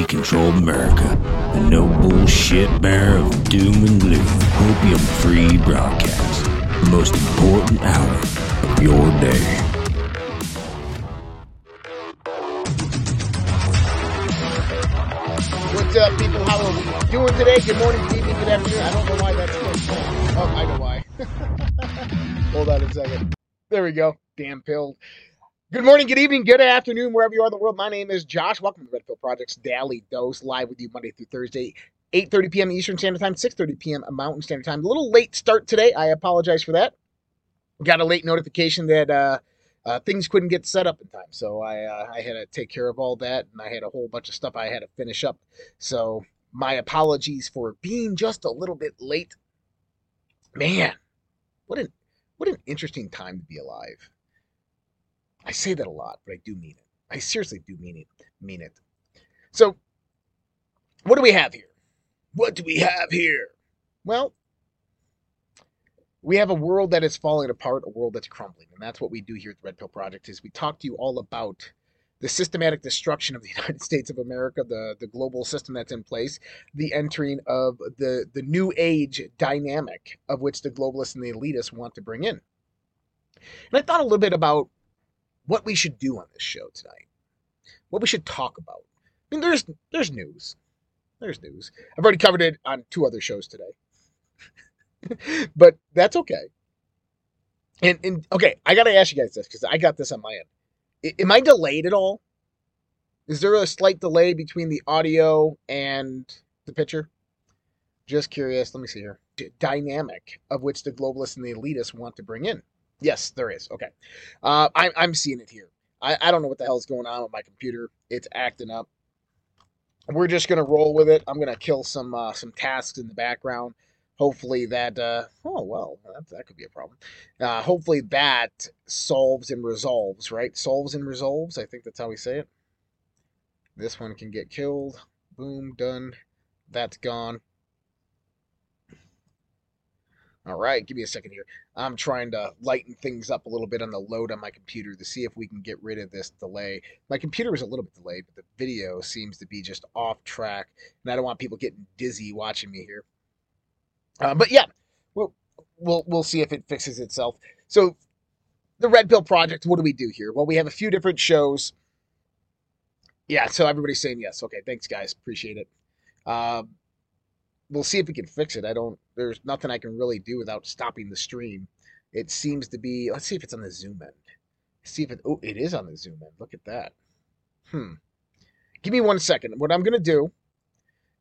commie controlled America, the no bullshit bearer of doom and gloom, opium free broadcast, the most important hour of your day. What's up, people? How are we doing today? Good morning, good evening, good afternoon. I don't know why that's playing. Oh, I know why. Hold on a second. There we go. Damn pill. Good morning, good evening, good afternoon, wherever you are in the world. My name is Josh. Welcome to Red Pill Project's Daily Dose, live with you Monday through Thursday, 8.30 p.m. Eastern Standard Time, 6.30 p.m. Mountain Standard Time. A little late start today. I apologize for that. Got a late notification that uh, uh, things couldn't get set up in time. So I, uh, I had to take care of all that, and I had a whole bunch of stuff I had to finish up. So my apologies for being just a little bit late. Man, what an what an interesting time to be alive. I say that a lot, but I do mean it. I seriously do mean it. Mean it. So, what do we have here? What do we have here? Well, we have a world that is falling apart, a world that's crumbling, and that's what we do here at the Red Pill Project. Is we talk to you all about the systematic destruction of the United States of America, the, the global system that's in place, the entering of the, the new age dynamic of which the globalists and the elitists want to bring in. And I thought a little bit about what we should do on this show tonight, what we should talk about. I mean, there's there's news, there's news. I've already covered it on two other shows today, but that's okay. And and okay, I gotta ask you guys this because I got this on my end. I, am I delayed at all? Is there a slight delay between the audio and the picture? Just curious. Let me see here. Dynamic of which the globalists and the elitists want to bring in. Yes, there is. Okay. Uh, I, I'm seeing it here. I, I don't know what the hell is going on with my computer. It's acting up. We're just gonna roll with it. I'm gonna kill some uh, some tasks in the background. Hopefully that. Uh, oh well, that, that could be a problem. Uh, hopefully that solves and resolves. Right, solves and resolves. I think that's how we say it. This one can get killed. Boom, done. That's gone. All right, give me a second here. I'm trying to lighten things up a little bit on the load on my computer to see if we can get rid of this delay. My computer is a little bit delayed, but the video seems to be just off track, and I don't want people getting dizzy watching me here. Uh, but yeah, we'll, we'll we'll see if it fixes itself. So, the Red Pill Project. What do we do here? Well, we have a few different shows. Yeah, so everybody's saying yes. Okay, thanks, guys. Appreciate it. Um, we'll see if we can fix it. I don't. There's nothing I can really do without stopping the stream. It seems to be. Let's see if it's on the zoom end. See if it. Oh, it is on the zoom end. Look at that. Hmm. Give me one second. What I'm gonna do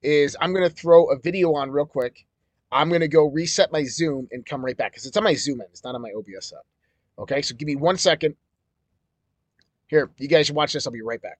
is I'm gonna throw a video on real quick. I'm gonna go reset my zoom and come right back because it's on my zoom end. It's not on my OBS up. Okay, so give me one second. Here, you guys watch this. I'll be right back.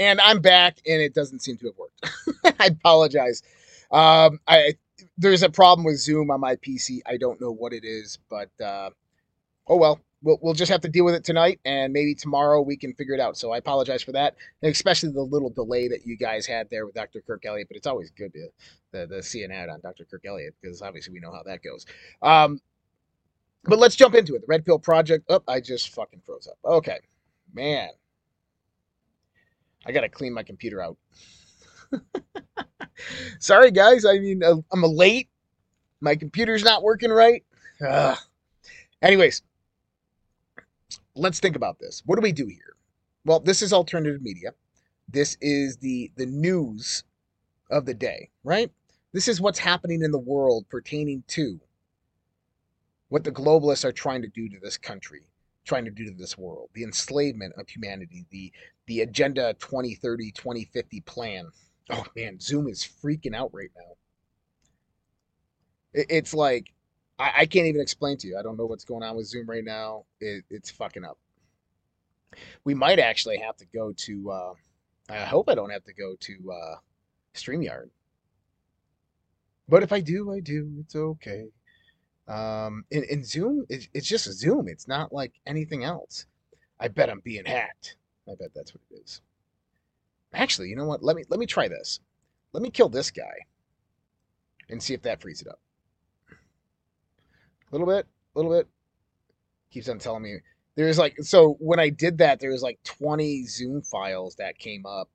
And I'm back, and it doesn't seem to have worked. I apologize. Um, I there's a problem with Zoom on my PC. I don't know what it is, but uh, oh well. We'll, we'll just have to deal with it tonight, and maybe tomorrow we can figure it out. So I apologize for that, and especially the little delay that you guys had there with Dr. Kirk Elliott. But it's always good to, to, to see an ad on Dr. Kirk Elliott because obviously we know how that goes. Um, but let's jump into it. The Red Pill Project. Oh, I just fucking froze up. Okay, man, I gotta clean my computer out. Sorry, guys. I mean, uh, I'm late. My computer's not working right. Ugh. Anyways, let's think about this. What do we do here? Well, this is alternative media. This is the the news of the day, right? This is what's happening in the world pertaining to what the globalists are trying to do to this country, trying to do to this world, the enslavement of humanity, the the Agenda 2030 2050 plan. Oh man, Zoom is freaking out right now. It's like I, I can't even explain to you. I don't know what's going on with Zoom right now. It, it's fucking up. We might actually have to go to. Uh, I hope I don't have to go to uh, Streamyard. But if I do, I do. It's okay. Um, Zoom, it, it's just Zoom. It's not like anything else. I bet I'm being hacked. I bet that's what it is. Actually, you know what? Let me let me try this. Let me kill this guy and see if that frees it up. A little bit, a little bit. Keeps on telling me there's like so when I did that, there was like 20 Zoom files that came up,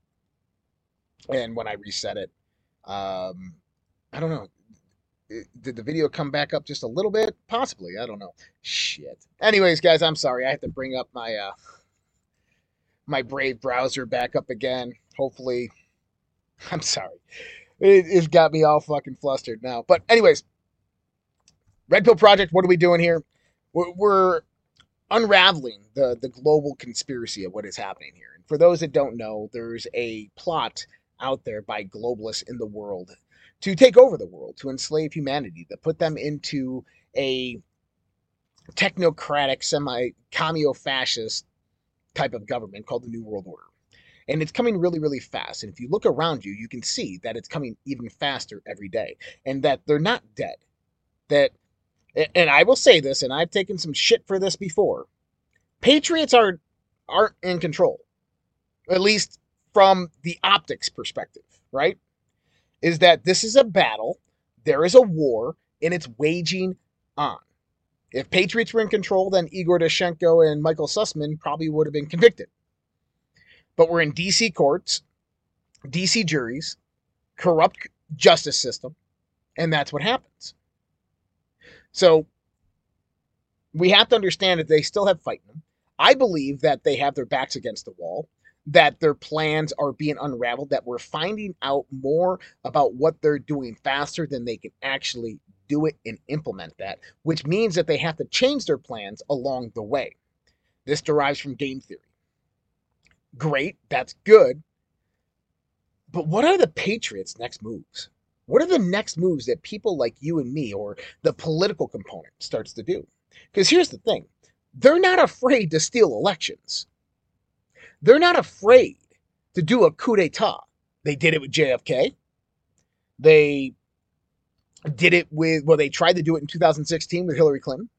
and when I reset it, um, I don't know did the video come back up just a little bit? Possibly. I don't know. Shit. Anyways, guys, I'm sorry. I have to bring up my uh my Brave browser back up again. Hopefully, I'm sorry. It, it's got me all fucking flustered now. But anyways, Red Pill Project. What are we doing here? We're, we're unraveling the the global conspiracy of what is happening here. And for those that don't know, there's a plot out there by globalists in the world to take over the world, to enslave humanity, to put them into a technocratic, semi commio fascist type of government called the New World Order. And it's coming really, really fast. And if you look around you, you can see that it's coming even faster every day and that they're not dead. That, and I will say this, and I've taken some shit for this before Patriots are, aren't in control, at least from the optics perspective, right? is that this is a battle, there is a war, and it's waging on. If Patriots were in control, then Igor Danchenko and Michael Sussmann probably would have been convicted. But we're in DC courts, DC juries, corrupt justice system, and that's what happens. So we have to understand that they still have fight in them. I believe that they have their backs against the wall that their plans are being unraveled, that we're finding out more about what they're doing faster than they can actually do it and implement that, which means that they have to change their plans along the way. This derives from game theory. Great, that's good. But what are the Patriots' next moves? What are the next moves that people like you and me or the political component starts to do? Because here's the thing they're not afraid to steal elections. They're not afraid to do a coup d'etat. They did it with JFK. They did it with, well, they tried to do it in 2016 with Hillary Clinton.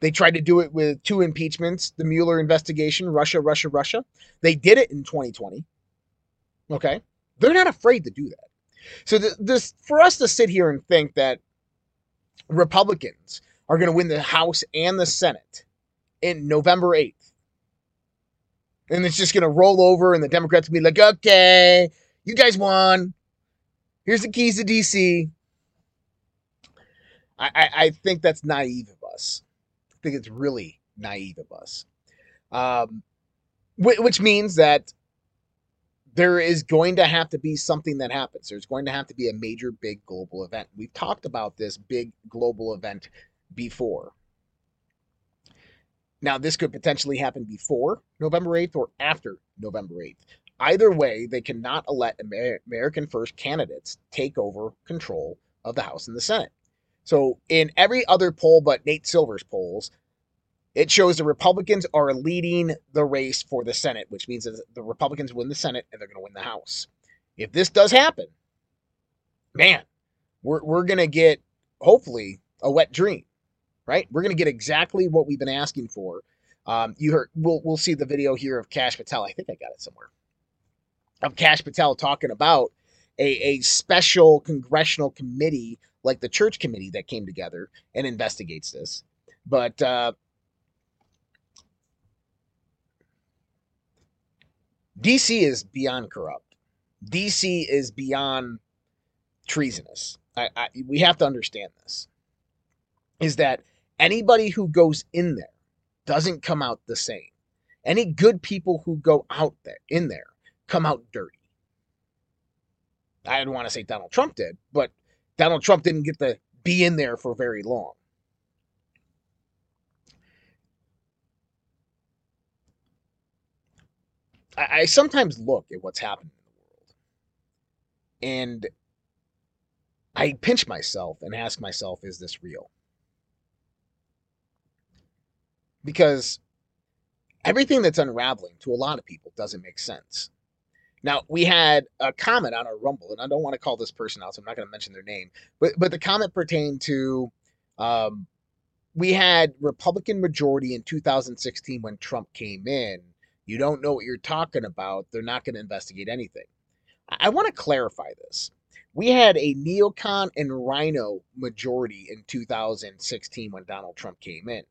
They tried to do it with two impeachments, the Mueller investigation, Russia, Russia, Russia. They did it in 2020. Okay. They're not afraid to do that. So th- this for us to sit here and think that Republicans are going to win the House and the Senate in November 8th and it's just going to roll over, and the Democrats will be like, okay, you guys won. Here's the keys to DC. I, I, I think that's naive of us. I think it's really naive of us. Um, which means that there is going to have to be something that happens. There's going to have to be a major, big global event. We've talked about this big global event before. Now, this could potentially happen before November 8th or after November 8th. Either way, they cannot let Amer- American first candidates take over control of the House and the Senate. So, in every other poll but Nate Silver's polls, it shows the Republicans are leading the race for the Senate, which means that the Republicans win the Senate and they're going to win the House. If this does happen, man, we're, we're going to get hopefully a wet dream right? We're going to get exactly what we've been asking for. Um, you heard, we'll, we'll see the video here of Kash Patel. I think I got it somewhere. Of Kash Patel talking about a, a special congressional committee like the church committee that came together and investigates this. But uh, DC is beyond corrupt. DC is beyond treasonous. I, I, we have to understand this. Is that anybody who goes in there doesn't come out the same. Any good people who go out there in there come out dirty. I didn't want to say Donald Trump did, but Donald Trump didn't get to be in there for very long. I, I sometimes look at what's happening in the world and I pinch myself and ask myself, is this real? Because everything that's unraveling to a lot of people doesn't make sense. Now, we had a comment on our Rumble, and I don't want to call this person out, so I'm not going to mention their name, but, but the comment pertained to um, we had Republican majority in 2016 when Trump came in. You don't know what you're talking about. They're not going to investigate anything. I, I want to clarify this. We had a neocon and rhino majority in 2016 when Donald Trump came in.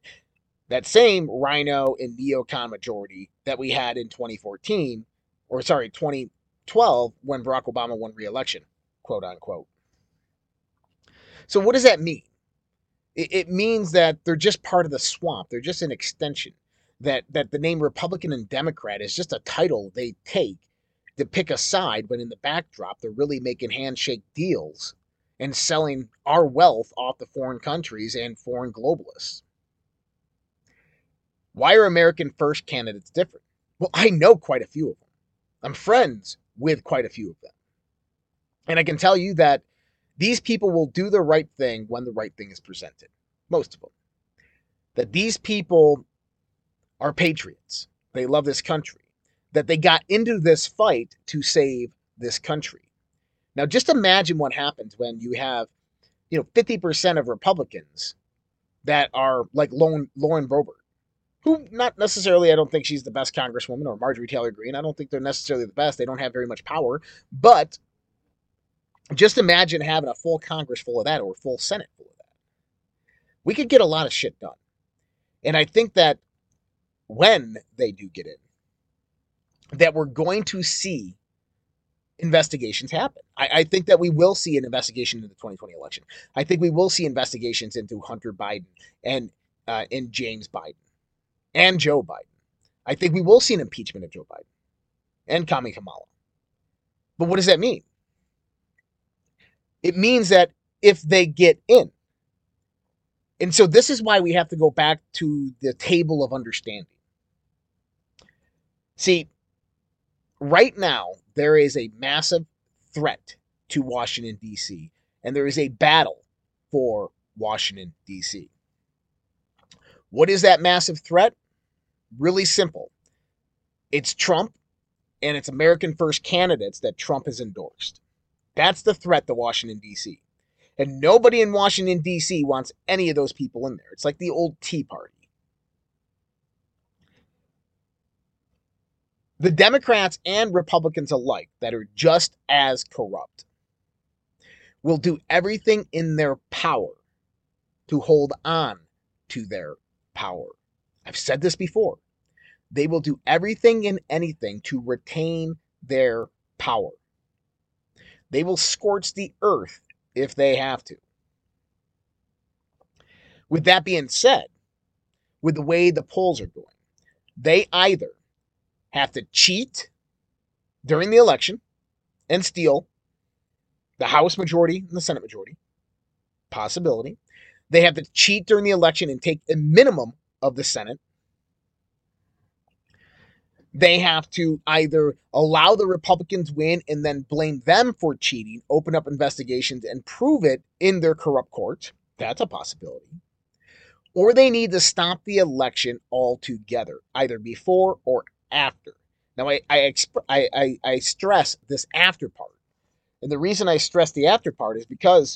That same rhino and neocon majority that we had in 2014 or sorry, 2012 when Barack Obama won re-election, quote unquote. So what does that mean? It, it means that they're just part of the swamp. They're just an extension. That that the name Republican and Democrat is just a title they take to pick a side when in the backdrop they're really making handshake deals and selling our wealth off to foreign countries and foreign globalists. Why are American first candidates different? Well, I know quite a few of them. I'm friends with quite a few of them. And I can tell you that these people will do the right thing when the right thing is presented. Most of them. That these people are patriots. They love this country. That they got into this fight to save this country. Now, just imagine what happens when you have, you know, 50% of Republicans that are like Lauren, Lauren Boebert who not necessarily I don't think she's the best congresswoman or Marjorie Taylor Greene. I don't think they're necessarily the best. They don't have very much power, but just imagine having a full Congress full of that or a full Senate full of that. We could get a lot of shit done. And I think that when they do get in, that we're going to see investigations happen. I, I, think that we will see an investigation into the 2020 election. I think we will see investigations into Hunter Biden and uh, and James Biden and Joe Biden. I think we will see an impeachment of Joe Biden and Kami Kamala. But what does that mean? It means that if they get in, and so this is why we have to go back to the table of understanding. See, right now, there is a massive threat to Washington, D.C., and there is a battle for Washington, D.C. What is that massive threat? Really simple. It's Trump and it's American first candidates that Trump has endorsed. That's the threat to Washington, D.C. And nobody in Washington, D.C. wants any of those people in there. It's like the old Tea Party. The Democrats and Republicans alike that are just as corrupt will do everything in their power to hold on to their power. I've said this before. They will do everything and anything to retain their power. They will scorch the earth if they have to. With that being said, with the way the polls are going, they either have to cheat during the election and steal the House majority and the Senate majority, possibility. They have to cheat during the election and take a minimum of the Senate they have to either allow the Republicans win and then blame them for cheating, open up investigations and prove it in their corrupt courts. That's a possibility. Or they need to stop the election altogether, either before or after. Now, I, I, exp- I, I, I stress this after part. And the reason I stress the after part is because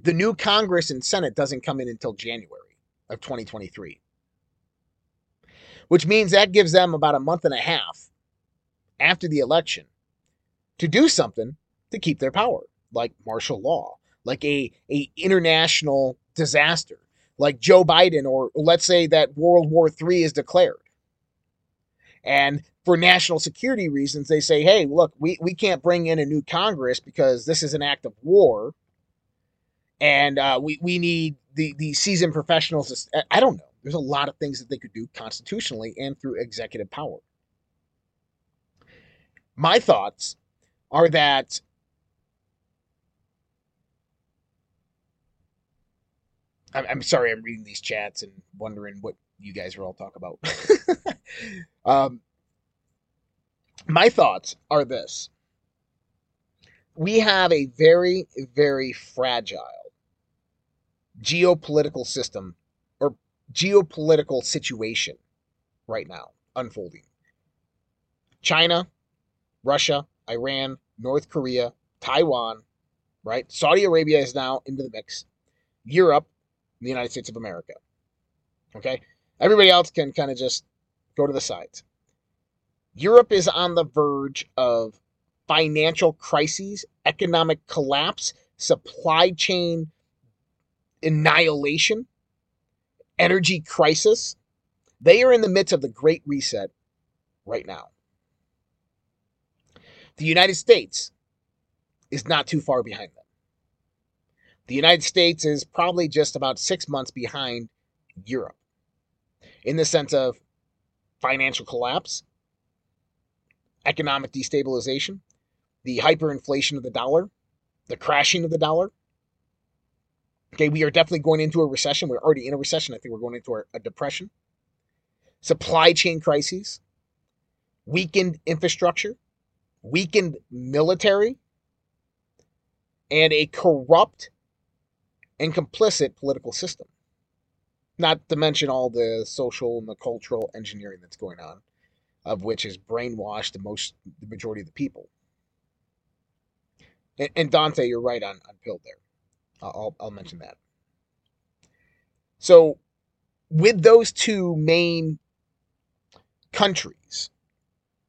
The new Congress and Senate doesn't come in until January of 2023, which means that gives them about a month and a half after the election to do something to keep their power, like martial law, like a, a international disaster, like Joe Biden, or let's say that World War III is declared. And for national security reasons, they say, hey, look, we, we can't bring in a new Congress because this is an act of war. And uh, we, we need the, the seasoned professionals. I don't know. There's a lot of things that they could do constitutionally and through executive power. My thoughts are that I'm, sorry, I'm reading these chats and wondering what you guys are all talking about. um, my thoughts are this we have a very, very fragile geopolitical system geopolitical situation right now unfolding. China, Russia, Iran, North Korea, Taiwan, right? Saudi Arabia is now into the mix. Europe, the United States of America. Okay? Everybody else can kind of just go to the sides. Europe is on the verge of financial crises, economic collapse, supply chain annihilation, energy crisis. They are in the midst of the Great Reset right now. The United States is not too far behind them. The United States is probably just about six months behind Europe in the sense of financial collapse, economic destabilization, the hyperinflation of the dollar, the crashing of the dollar. Okay, we are definitely going into a recession. We're already in a recession. I think we're going into a, a depression. Supply chain crises, weakened infrastructure, weakened military, and a corrupt and complicit political system. Not to mention all the social and the cultural engineering that's going on, of which has brainwashed the most the majority of the people. And, and Dante, you're right on on Pill there. I'll I'll mention that. So, with those two main countries,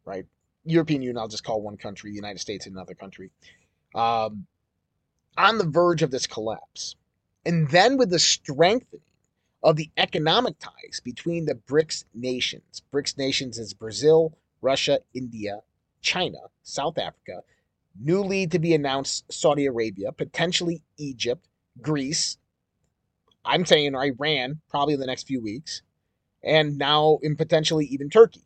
right? European Union, I'll just call one country, United States another country, um, on the verge of this collapse. And then with the strengthening of the economic ties between the BRICS nations, BRICS nations is Brazil, Russia, India, China, South Africa, newly to be announced Saudi Arabia, potentially Egypt, Greece. I'm saying Iran probably in the next few weeks, and now in potentially even Turkey.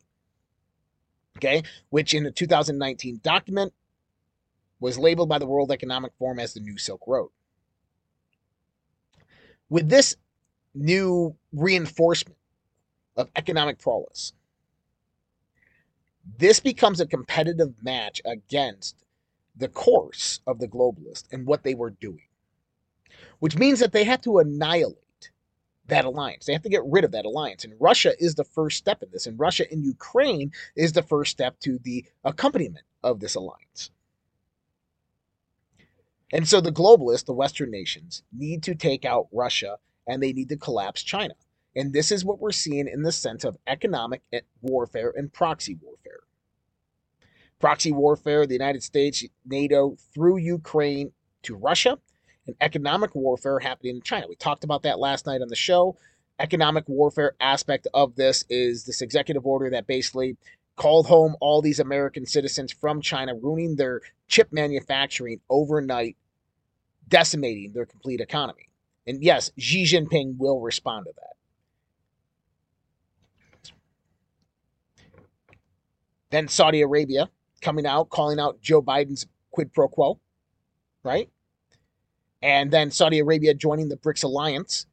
Okay, which in the 2019 document was labeled by the World Economic Forum as the New Silk Road with this new reinforcement of economic prowess, this becomes a competitive match against the course of the globalists and what they were doing, which means that they have to annihilate that alliance. They have to get rid of that alliance. And Russia is the first step in this. And Russia and Ukraine is the first step to the accompaniment of this alliance. And so the globalists, the Western nations, need to take out Russia and they need to collapse China. And this is what we're seeing in the sense of economic warfare and proxy warfare. Proxy warfare, the United States, NATO, through Ukraine to Russia, and economic warfare happening in China. We talked about that last night on the show. Economic warfare aspect of this is this executive order that basically called home all these American citizens from China, ruining their chip manufacturing overnight, decimating their complete economy. And yes, Xi Jinping will respond to that. Then Saudi Arabia coming out, calling out Joe Biden's quid pro quo, right? And then Saudi Arabia joining the BRICS alliance,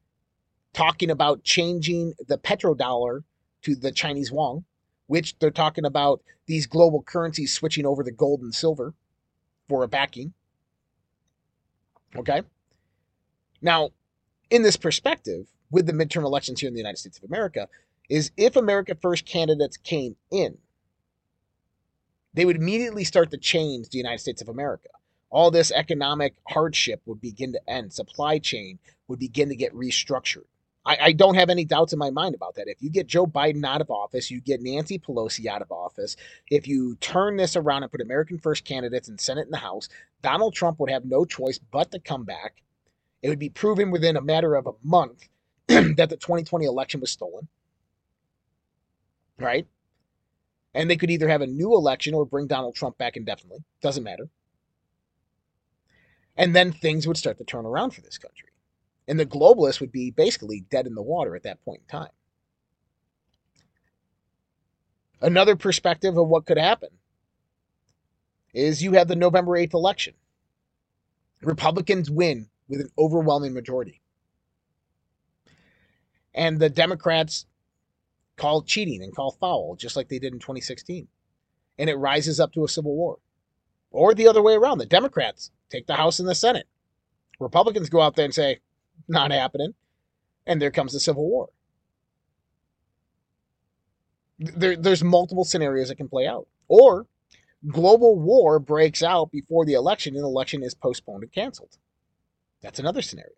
talking about changing the petrodollar to the Chinese yuan which they're talking about these global currencies switching over to gold and silver for a backing. Okay. Now, in this perspective, with the midterm elections here in the United States of America, is if America First candidates came in, they would immediately start to change the United States of America. All this economic hardship would begin to end. Supply chain would begin to get restructured. I, I don't have any doubts in my mind about that. If you get Joe Biden out of office, you get Nancy Pelosi out of office. If you turn this around and put American first candidates in Senate and the House, Donald Trump would have no choice but to come back. It would be proven within a matter of a month that the 2020 election was stolen. Right? And they could either have a new election or bring Donald Trump back indefinitely. Doesn't matter. And then things would start to turn around for this country. And the globalists would be basically dead in the water at that point in time. Another perspective of what could happen is you have the November 8th election. Republicans win with an overwhelming majority. And the Democrats call cheating and call foul, just like they did in 2016. And it rises up to a civil war. Or the other way around. The Democrats take the House and the Senate. Republicans go out there and say, not happening. And there comes the Civil War. There, there's multiple scenarios that can play out. Or global war breaks out before the election and the election is postponed and canceled. That's another scenario.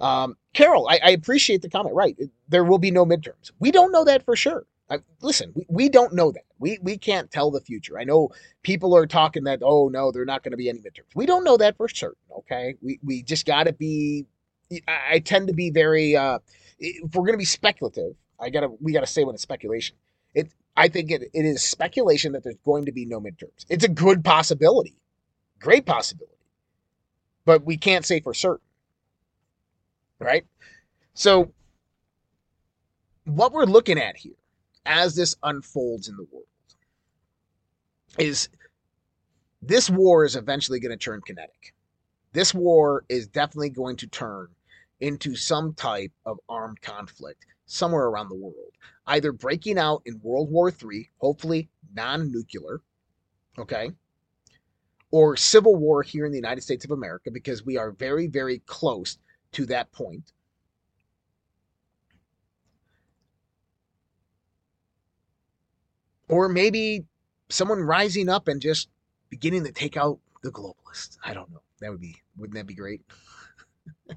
Um, Carol, I, I, appreciate the comment. Right. There will be no midterms. We don't know that for sure. I, listen, we, we don't know that. We, we can't tell the future. I know people are talking that, oh, no, they're not going to be any midterms. We don't know that for certain, okay? We, we just got to be, I, I, tend to be very, uh, if we're going to be speculative, I gotta, we got to say when it's speculation. It, I think it, it is speculation that there's going to be no midterms. It's a good possibility, great possibility, but we can't say for certain, right? So, what we're looking at here as this unfolds in the world is this war is eventually going to turn kinetic. This war is definitely going to turn into some type of armed conflict somewhere around the world, either breaking out in World War III, hopefully non nuclear, okay, or civil war here in the United States of America, because we are very, very close to that point. Or maybe someone rising up and just beginning to take out the globalists. I don't know. That would be, wouldn't that be great?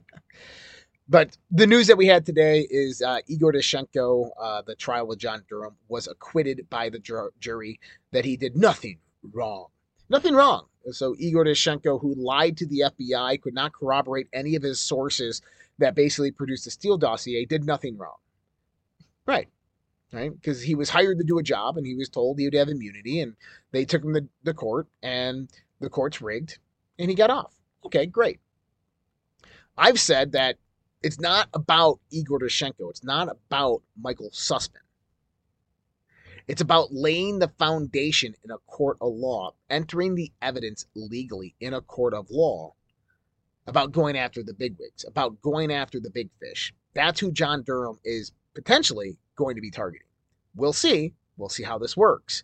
but the news that we had today is uh, Igor Danchenko, uh, the trial with John Durham, was acquitted by the jury that he did nothing wrong. Nothing wrong. So Igor Danchenko, who lied to the FBI, could not corroborate any of his sources that basically produced the Steele dossier, did nothing wrong. Right right? Because he was hired to do a job and he was told he would have immunity, and they took him to the court, and the court's rigged, and he got off. Okay, great. I've said that it's not about Igor Danchenko. It's not about Michael Sussmann. It's about laying the foundation in a court of law, entering the evidence legally in a court of law, about going after the bigwigs, about going after the big fish. That's who John Durham is potentially going to be targeting. We'll see. We'll see how this works.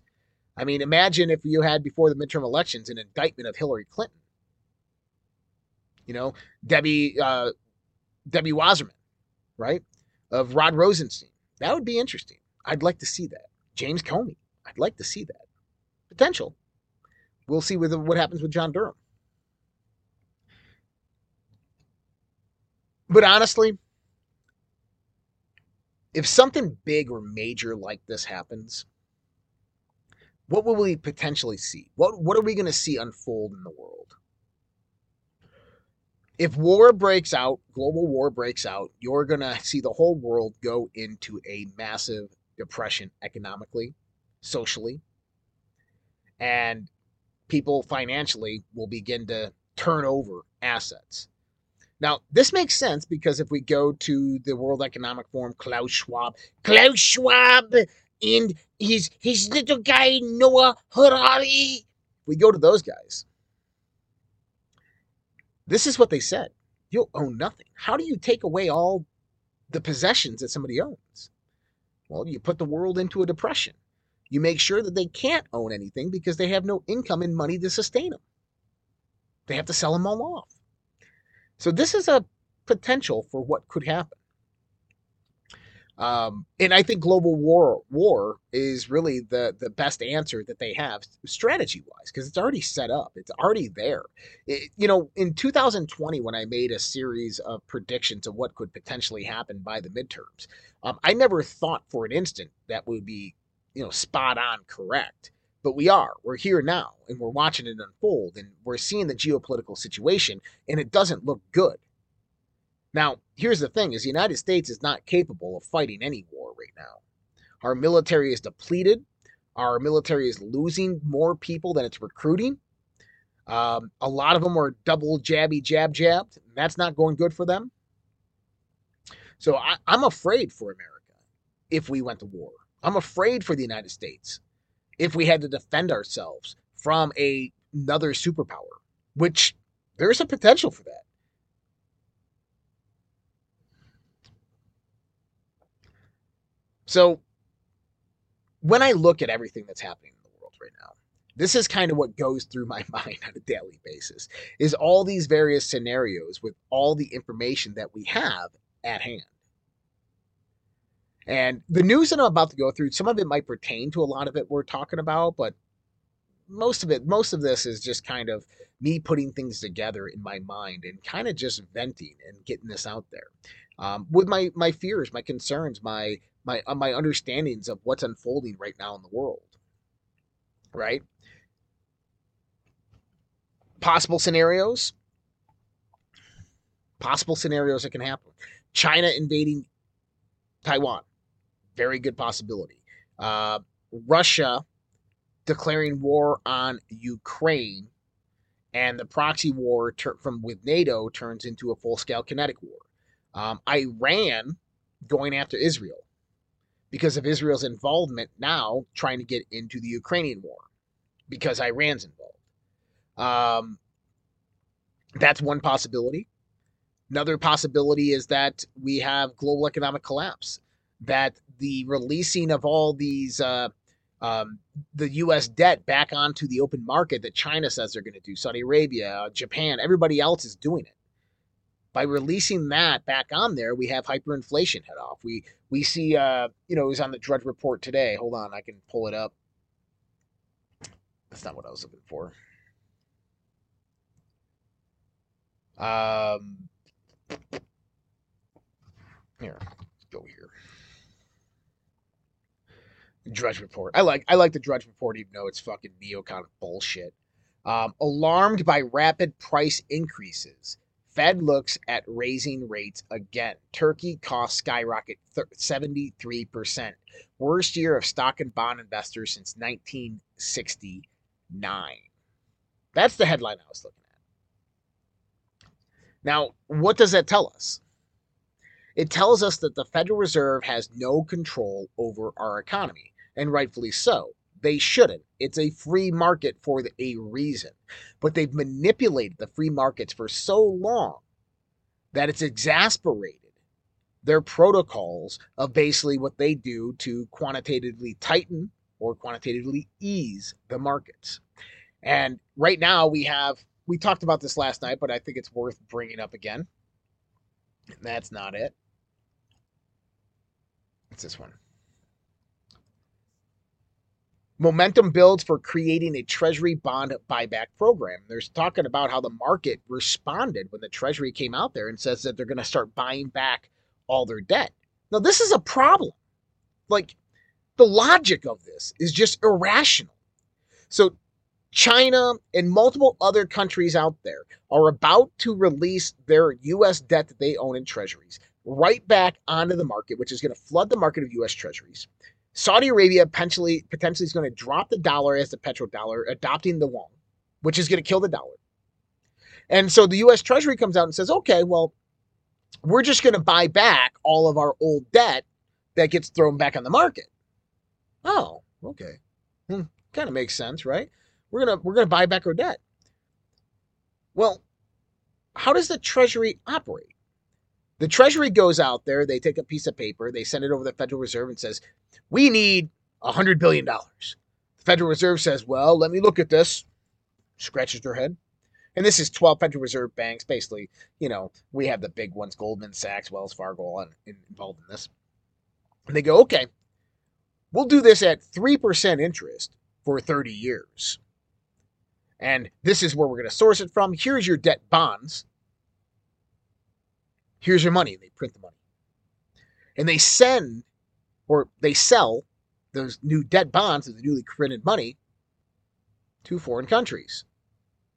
I mean, imagine if you had before the midterm elections an indictment of Hillary Clinton. You know, Debbie uh, Debbie Wasserman, right? Of Rod Rosenstein. That would be interesting. I'd like to see that. James Comey. I'd like to see that. Potential. We'll see with what happens with John Durham. But honestly, if something big or major like this happens, what will we potentially see? What what are we going to see unfold in the world? If war breaks out, global war breaks out, you're going to see the whole world go into a massive depression economically, socially, and people financially will begin to turn over assets. Now, this makes sense because if we go to the World Economic Forum, Klaus Schwab, Klaus Schwab and his his little guy Noah Harari, we go to those guys. This is what they said. You'll own nothing. How do you take away all the possessions that somebody owns? Well, you put the world into a depression. You make sure that they can't own anything because they have no income and money to sustain them. They have to sell them all off. So this is a potential for what could happen. Um, and I think global war war is really the the best answer that they have strategy wise because it's already set up. It's already there. It, you know, in 2020 when I made a series of predictions of what could potentially happen by the midterms, um, I never thought for an instant that would be you know spot on correct. But we are. We're here now, and we're watching it unfold, and we're seeing the geopolitical situation, and it doesn't look good. Now, here's the thing is the United States is not capable of fighting any war right now. Our military is depleted. Our military is losing more people than it's recruiting. Um, a lot of them are double jabby jab jabbed. That's not going good for them. So I, I'm afraid for America if we went to war. I'm afraid for the United States if we had to defend ourselves from a, another superpower, which there's a potential for that. So when I look at everything that's happening in the world right now, this is kind of what goes through my mind on a daily basis is all these various scenarios with all the information that we have at hand. And the news that I'm about to go through, some of it might pertain to a lot of it we're talking about, but most of it, most of this is just kind of me putting things together in my mind and kind of just venting and getting this out there um, with my my fears, my concerns, my my uh, my understandings of what's unfolding right now in the world. Right? Possible scenarios. Possible scenarios that can happen. China invading Taiwan. Very good possibility. Uh, Russia declaring war on Ukraine and the proxy war ter- from with NATO turns into a full-scale kinetic war. Um, Iran going after Israel because of Israel's involvement now trying to get into the Ukrainian war because Iran's involved. Um, that's one possibility. Another possibility is that we have global economic collapse, that the releasing of all these, uh, um, the U.S. debt back onto the open market that China says they're going to do, Saudi Arabia, Japan, everybody else is doing it by releasing that back on there, we have hyperinflation head off. We we see uh, you know, it was on the Drudge report today. Hold on, I can pull it up. That's not what I was looking for. Um here, go here. Drudge report. I like I like the Drudge report, even though it's fucking neocon bullshit. Um, alarmed by rapid price increases Fed looks at raising rates again. Turkey costs skyrocket 73%. Worst year of stock and bond investors since 1969. That's the headline I was looking at. Now, what does that tell us? It tells us that the Federal Reserve has no control over our economy, and rightfully so. They shouldn't. It's a free market for a reason. But they've manipulated the free markets for so long that it's exasperated their protocols of basically what they do to quantitatively tighten or quantitatively ease the markets. And right now we have, we talked about this last night, but I think it's worth bringing up again. That's not it. It's this one. Momentum builds for creating a Treasury bond buyback program. There's talking about how the market responded when the Treasury came out there and says that they're going to start buying back all their debt. Now, this is a problem. Like, the logic of this is just irrational. So, China and multiple other countries out there are about to release their U.S. debt that they own in treasuries right back onto the market, which is going to flood the market of U.S. treasuries. Saudi Arabia potentially potentially is going to drop the dollar as the petrodollar, adopting the yuan, which is going to kill the dollar. And so the U.S. Treasury comes out and says, okay, well, we're just going to buy back all of our old debt that gets thrown back on the market. Oh, okay. Hmm, kind of makes sense, right? We're gonna we're gonna buy back our debt. Well, how does the Treasury operate? The Treasury goes out there, they take a piece of paper, they send it over to the Federal Reserve and says, We need $100 billion. The Federal Reserve says, Well, let me look at this. Scratches their head. And this is 12 Federal Reserve banks. Basically, you know, we have the big ones Goldman Sachs, Wells Fargo, all involved in this. And they go, okay, we'll do this at 3% interest for 30 years. And this is where we're going to source it from. Here's your debt bonds. Here's your money. They print the money. And they send or they sell those new debt bonds, the newly printed money, to foreign countries,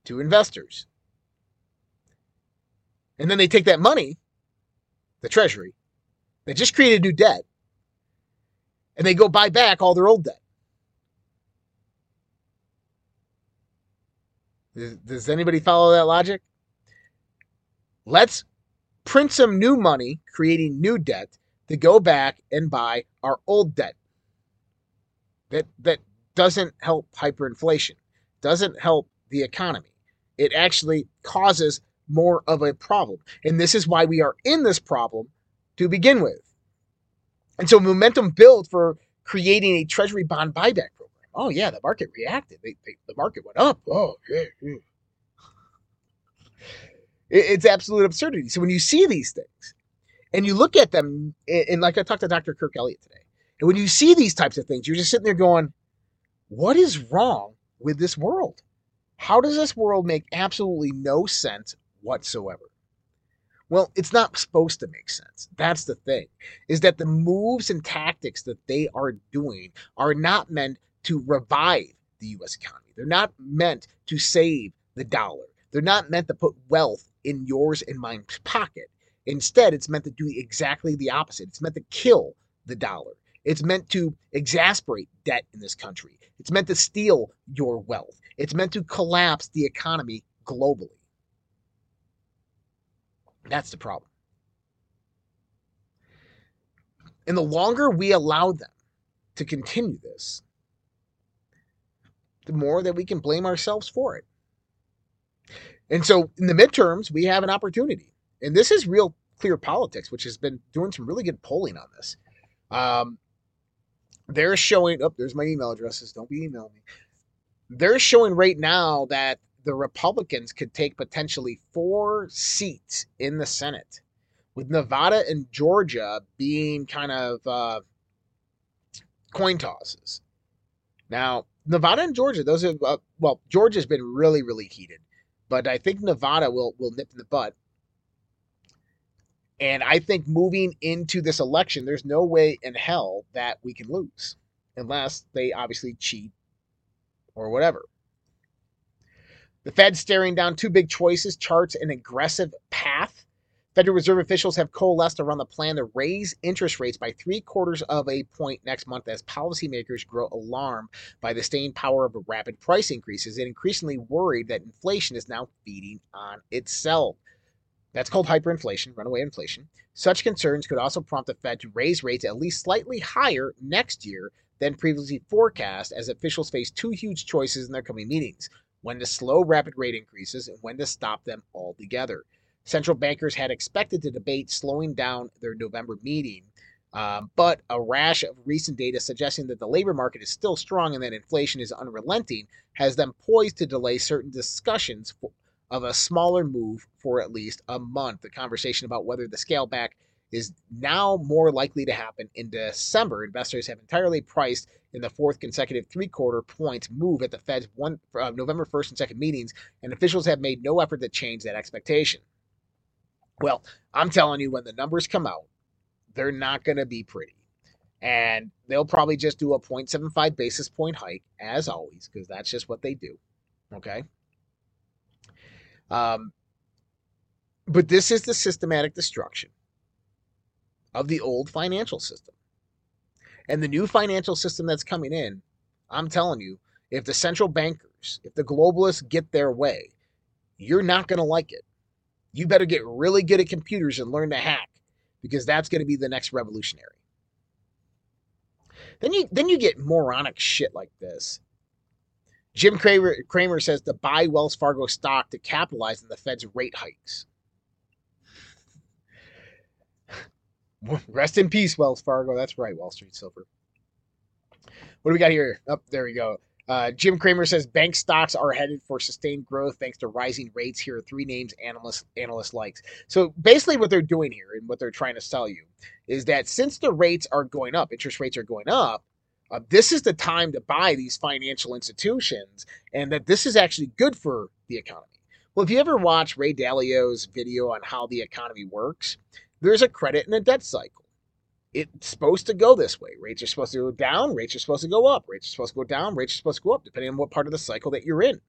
to investors. And then they take that money, the treasury, they just created new debt, and they go buy back all their old debt. Does, does anybody follow that logic? Let's print some new money, creating new debt to go back and buy our old debt. That that doesn't help hyperinflation, doesn't help the economy. It actually causes more of a problem. And this is why we are in this problem to begin with. And so momentum built for creating a treasury bond buyback program. Oh yeah, the market reacted. They, they, the market went up. Oh yeah, yeah. It, it's absolute absurdity. So when you see these things, and you look at them, and like I talked to Dr. Kirk Elliott today, and when you see these types of things, you're just sitting there going, "What is wrong with this world? How does this world make absolutely no sense whatsoever?" Well, it's not supposed to make sense. That's the thing, is that the moves and tactics that they are doing are not meant to revive the US economy. They're not meant to save the dollar. They're not meant to put wealth in yours and mine's pocket. Instead, it's meant to do exactly the opposite. It's meant to kill the dollar. It's meant to exasperate debt in this country. It's meant to steal your wealth. It's meant to collapse the economy globally. That's the problem. And the longer we allow them to continue this, the more that we can blame ourselves for it. And so in the midterms, we have an opportunity. And this is real clear politics, which has been doing some really good polling on this. Um, they're showing, oh, there's my email addresses. Don't be emailing me. They're showing right now that the Republicans could take potentially four seats in the Senate, with Nevada and Georgia being kind of uh, coin tosses. Now, Nevada and Georgia, those are uh, well, Georgia's been really, really heated, but I think Nevada will will nip in the butt. And I think moving into this election, there's no way in hell that we can lose unless they obviously cheat or whatever. The Fed staring down two big choices charts an aggressive path. Federal Reserve officials have coalesced around the plan to raise interest rates by three quarters of a point next month as policymakers grow alarmed by the staying power of rapid price increases and increasingly worried that inflation is now feeding on itself. That's called hyperinflation, runaway inflation. Such concerns could also prompt the Fed to raise rates at least slightly higher next year than previously forecast as officials face two huge choices in their coming meetings when to slow rapid rate increases, and when to stop them altogether. Central bankers had expected to debate slowing down their November meeting, um, but a rash of recent data suggesting that the labor market is still strong and that inflation is unrelenting has them poised to delay certain discussions of a smaller move for at least a month. The conversation about whether the scale back is now more likely to happen in December. Investors have entirely priced in the fourth consecutive three quarter point move at the Fed's one, uh, November 1st and 2nd meetings, and officials have made no effort to change that expectation. Well, I'm telling you, when the numbers come out, they're not going to be pretty. And they'll probably just do a 0.75 basis point hike, as always, because that's just what they do. Okay. Um, but this is the systematic destruction of the old financial system. And the new financial system that's coming in, I'm telling you, if the central bankers, if the globalists get their way, you're not going to like it. You better get really good at computers and learn to hack because that's going to be the next revolutionary. Then you then you get moronic shit like this. Jim Cramer, says to buy Wells Fargo stock to capitalize on the Fed's rate hikes. Rest in peace, Wells Fargo. That's right, Wall Street Silver. What do we got here? Up oh, there we go. Uh, Jim Cramer says bank stocks are headed for sustained growth thanks to rising rates. Here are three names analyst analyst likes. So basically, what they're doing here and what they're trying to sell you is that since the rates are going up, interest rates are going up, uh, this is the time to buy these financial institutions, and that this is actually good for the economy. Well, if you ever watch Ray Dalio's video on how the economy works, there's a credit and a debt cycle it's supposed to go this way. Rates are supposed to go down, rates are supposed to go up, rates are supposed to go down, rates are supposed to go up, depending on what part of the cycle that you're in.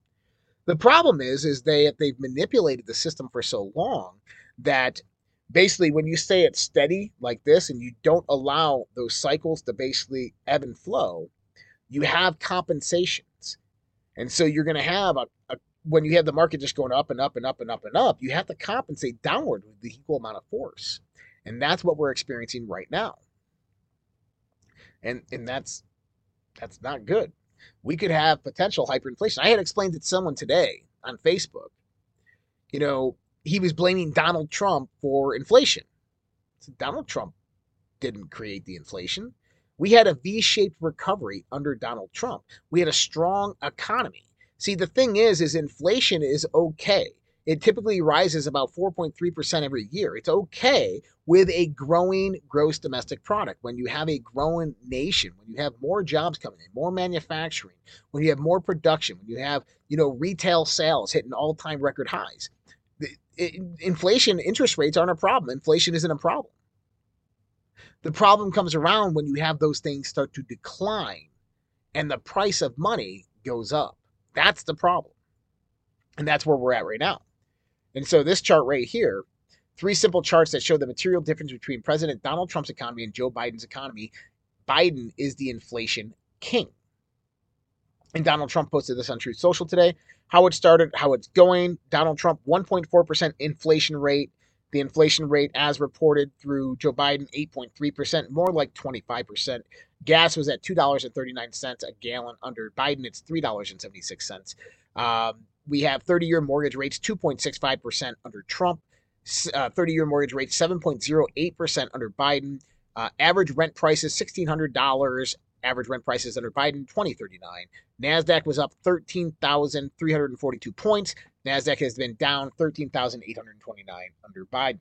The problem is, is they they've manipulated the system for so long that basically when you stay at steady like this and you don't allow those cycles to basically ebb and flow, you have compensations. And so you're going to have a, a when you have the market just going up and up and up and up and up, you have to compensate downward with the equal amount of force. And that's what we're experiencing right now. And and that's that's not good. We could have potential hyperinflation. I had explained it to someone today on Facebook. You know, he was blaming Donald Trump for inflation. So Donald Trump didn't create the inflation. We had a V shaped recovery under Donald Trump. We had a strong economy. See, the thing is, is inflation is okay it typically rises about 4.3% every year. It's okay with a growing gross domestic product. When you have a growing nation, when you have more jobs coming in, more manufacturing, when you have more production, when you have, you know, retail sales hitting all-time record highs. inflation, interest rates aren't a problem. Inflation isn't a problem. The problem comes around when you have those things start to decline and the price of money goes up. That's the problem. And that's where we're at right now. And so this chart right here, three simple charts that show the material difference between President Donald Trump's economy and Joe Biden's economy. Biden is the inflation king. And Donald Trump posted this on Truth Social today. How it started, how it's going. Donald Trump, 1.4% inflation rate. The inflation rate, as reported through Joe Biden, 8.3%, more like 25%. Gas was at $2.39 a gallon. Under Biden, it's $3.76. Um, we have 30 year mortgage rates 2.65% under Trump, 30 uh, year mortgage rates 7.08% under Biden. Uh, average rent prices $1,600. Average rent prices under Biden 2039. NASDAQ was up 13,342 points. NASDAQ has been down 13,829 under Biden.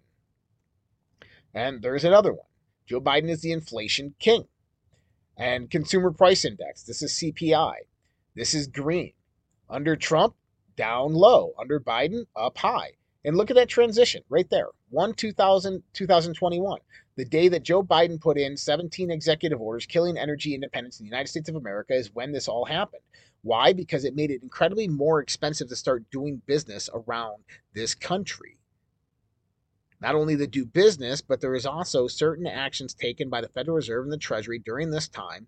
And there's another one. Joe Biden is the inflation king. And consumer price index. This is CPI. This is green. Under Trump, down low. Under Biden, up high. And look at that transition right there 1 2000, 2021, the day that Joe Biden put in 17 executive orders killing energy independence in the United States of America is when this all happened. Why? Because it made it incredibly more expensive to start doing business around this country. Not only to do business, but there is also certain actions taken by the Federal Reserve and the Treasury during this time.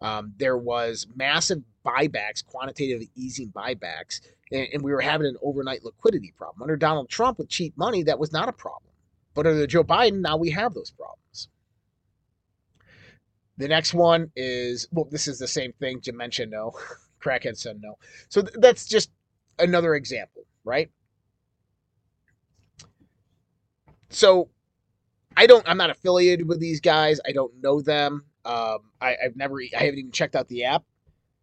Um, there was massive buybacks, quantitative easing buybacks and, and we were having an overnight liquidity problem. Under Donald Trump with cheap money, that was not a problem. But under Joe Biden, now we have those problems. The next one is well, this is the same thing. Jim mentioned no, crackhead said no. So th- that's just another example, right? So I don't. I'm not affiliated with these guys. I don't know them. Um, I, I've never. I haven't even checked out the app.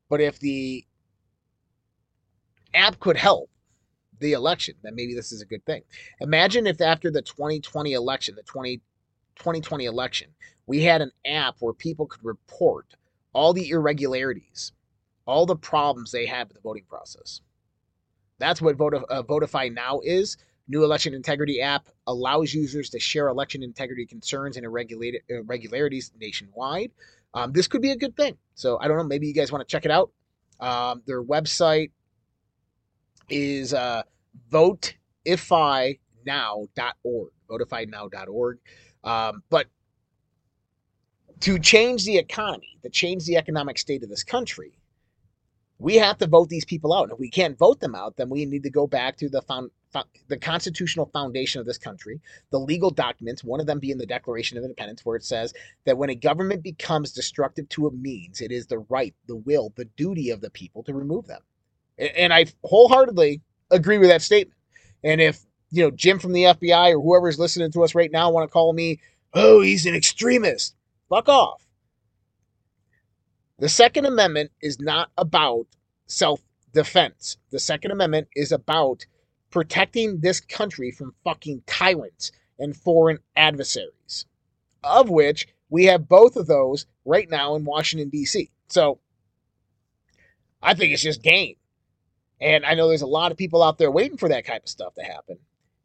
But if the app could help the election, then maybe this is a good thing. Imagine if after the 2020 election, the 20, 2020 election, we had an app where people could report all the irregularities, all the problems they had with the voting process. That's what Votif- uh, Votify Now is. New election integrity app allows users to share election integrity concerns and irregularities nationwide. Um, this could be a good thing. So I don't know. Maybe you guys want to check it out. Um, their website is uh, voteifynow.org, voteifynow.org. Um, but to change the economy, to change the economic state of this country, we have to vote these people out. And if we can't vote them out, then we need to go back to the found, the constitutional foundation of this country, the legal documents, one of them being the Declaration of Independence, where it says that when a government becomes destructive to a means, it is the right, the will, the duty of the people to remove them. And I wholeheartedly agree with that statement. And if, you know, Jim from the FBI or whoever's listening to us right now want to call me, oh, he's an extremist, fuck off. The Second Amendment is not about self defense. The Second Amendment is about protecting this country from fucking tyrants and foreign adversaries, of which we have both of those right now in Washington, D.C. So I think it's just game. And I know there's a lot of people out there waiting for that kind of stuff to happen.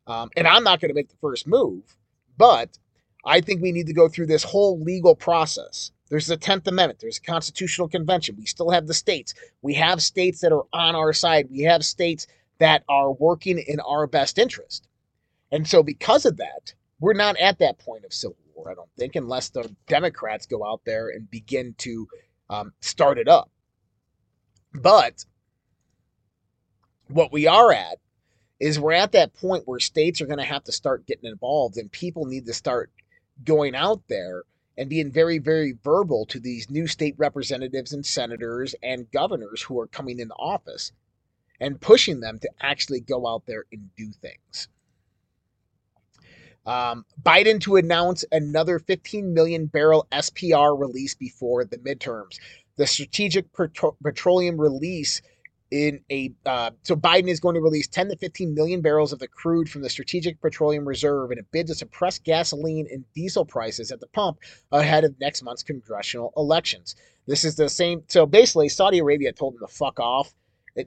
Um, and I'm not going to make the first move, but I think we need to go through this whole legal process. There's the 10th Amendment, there's a constitutional convention. We still have the states. We have states that are on our side. We have states that are working in our best interest. And so, because of that, we're not at that point of civil war, I don't think, unless the Democrats go out there and begin to um, start it up. But what we are at is we're at that point where states are going to have to start getting involved and people need to start going out there and being very, very verbal to these new state representatives and senators and governors who are coming into office and pushing them to actually go out there and do things. Um, Biden to announce another 15 million barrel SPR release before the midterms. The strategic petro- petroleum release in a uh, so Biden is going to release 10 to 15 million barrels of the crude from the Strategic Petroleum Reserve in a bid to suppress gasoline and diesel prices at the pump ahead of next month's congressional elections. This is the same. So basically, Saudi Arabia told him to fuck off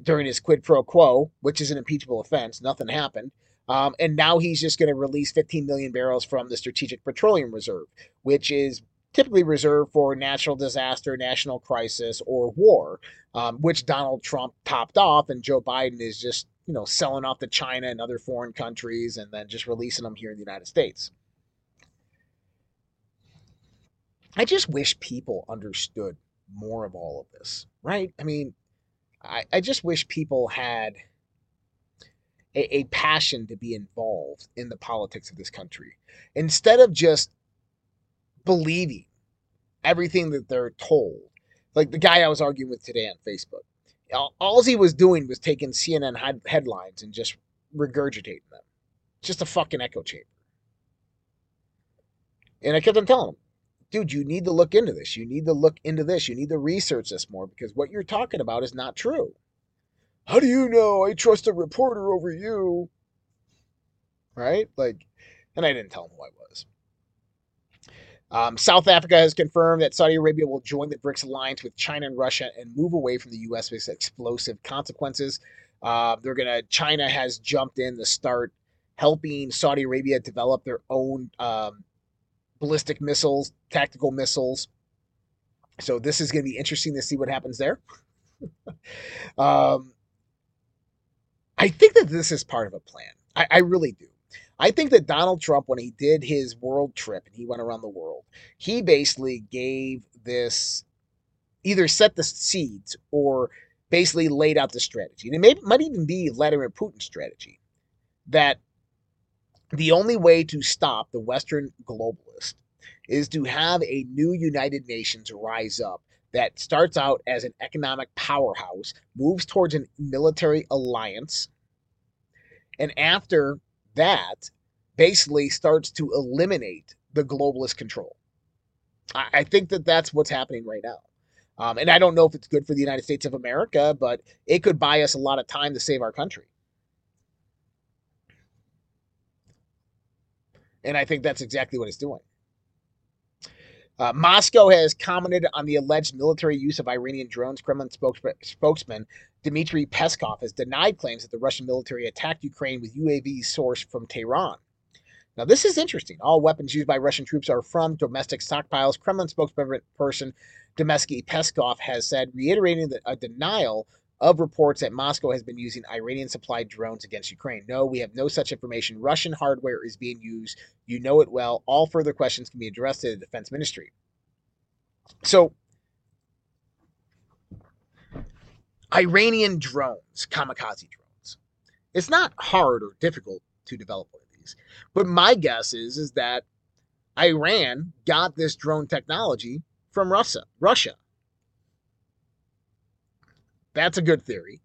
during his quid pro quo, which is an impeachable offense. Nothing happened. Um, and now he's just going to release 15 million barrels from the Strategic Petroleum Reserve, which is typically reserved for natural disaster, national crisis, or war, um, which Donald Trump topped off, and Joe Biden is just you know selling off to China and other foreign countries, and then just releasing them here in the United States. I just wish people understood more of all of this, right? I mean, I, I just wish people had a, a passion to be involved in the politics of this country instead of just believing everything that they're told. Like the guy I was arguing with today on Facebook. All he was doing was taking CNN headlines and just regurgitating them. Just a fucking echo chamber. And I kept on telling him, dude, you need to look into this. You need to look into this. You need to research this more because what you're talking about is not true. How do you know? I trust a reporter over you. Right? Like, and I didn't tell him who I was. Um, South Africa has confirmed that Saudi Arabia will join the BRICS alliance with China and Russia and move away from the U.S. with explosive consequences. Uh, they're gonna. China has jumped in to start helping Saudi Arabia develop their own um, ballistic missiles, tactical missiles. So this is going to be interesting to see what happens there. um, I think that this is part of a plan. I, I really do. I think that Donald Trump, when he did his world trip and he went around the world, he basically gave this either set the seeds or basically laid out the strategy. And it may, might even be Vladimir Putin's strategy that the only way to stop the Western globalist is to have a new United Nations rise up that starts out as an economic powerhouse, moves towards a military alliance, and after that basically starts to eliminate the globalist control. I, I think that that's what's happening right now. Um, and I don't know if it's good for the United States of America, but it could buy us a lot of time to save our country. And I think that's exactly what it's doing. Uh, Moscow has commented on the alleged military use of Iranian drones. Kremlin spokesman Dmitry Peskov has denied claims that the Russian military attacked Ukraine with UAVs sourced from Tehran. Now, this is interesting. All weapons used by Russian troops are from domestic stockpiles. Kremlin spokesperson Dmitry Peskov has said, reiterating a denial of reports that Moscow has been using Iranian supplied drones against Ukraine. No, we have no such information. Russian hardware is being used. You know it well. All further questions can be addressed to the defense ministry. So, Iranian drones, kamikaze drones. It's not hard or difficult to develop one of these. But my guess is, is that Iran got this drone technology from Russia. Russia. That's a good theory.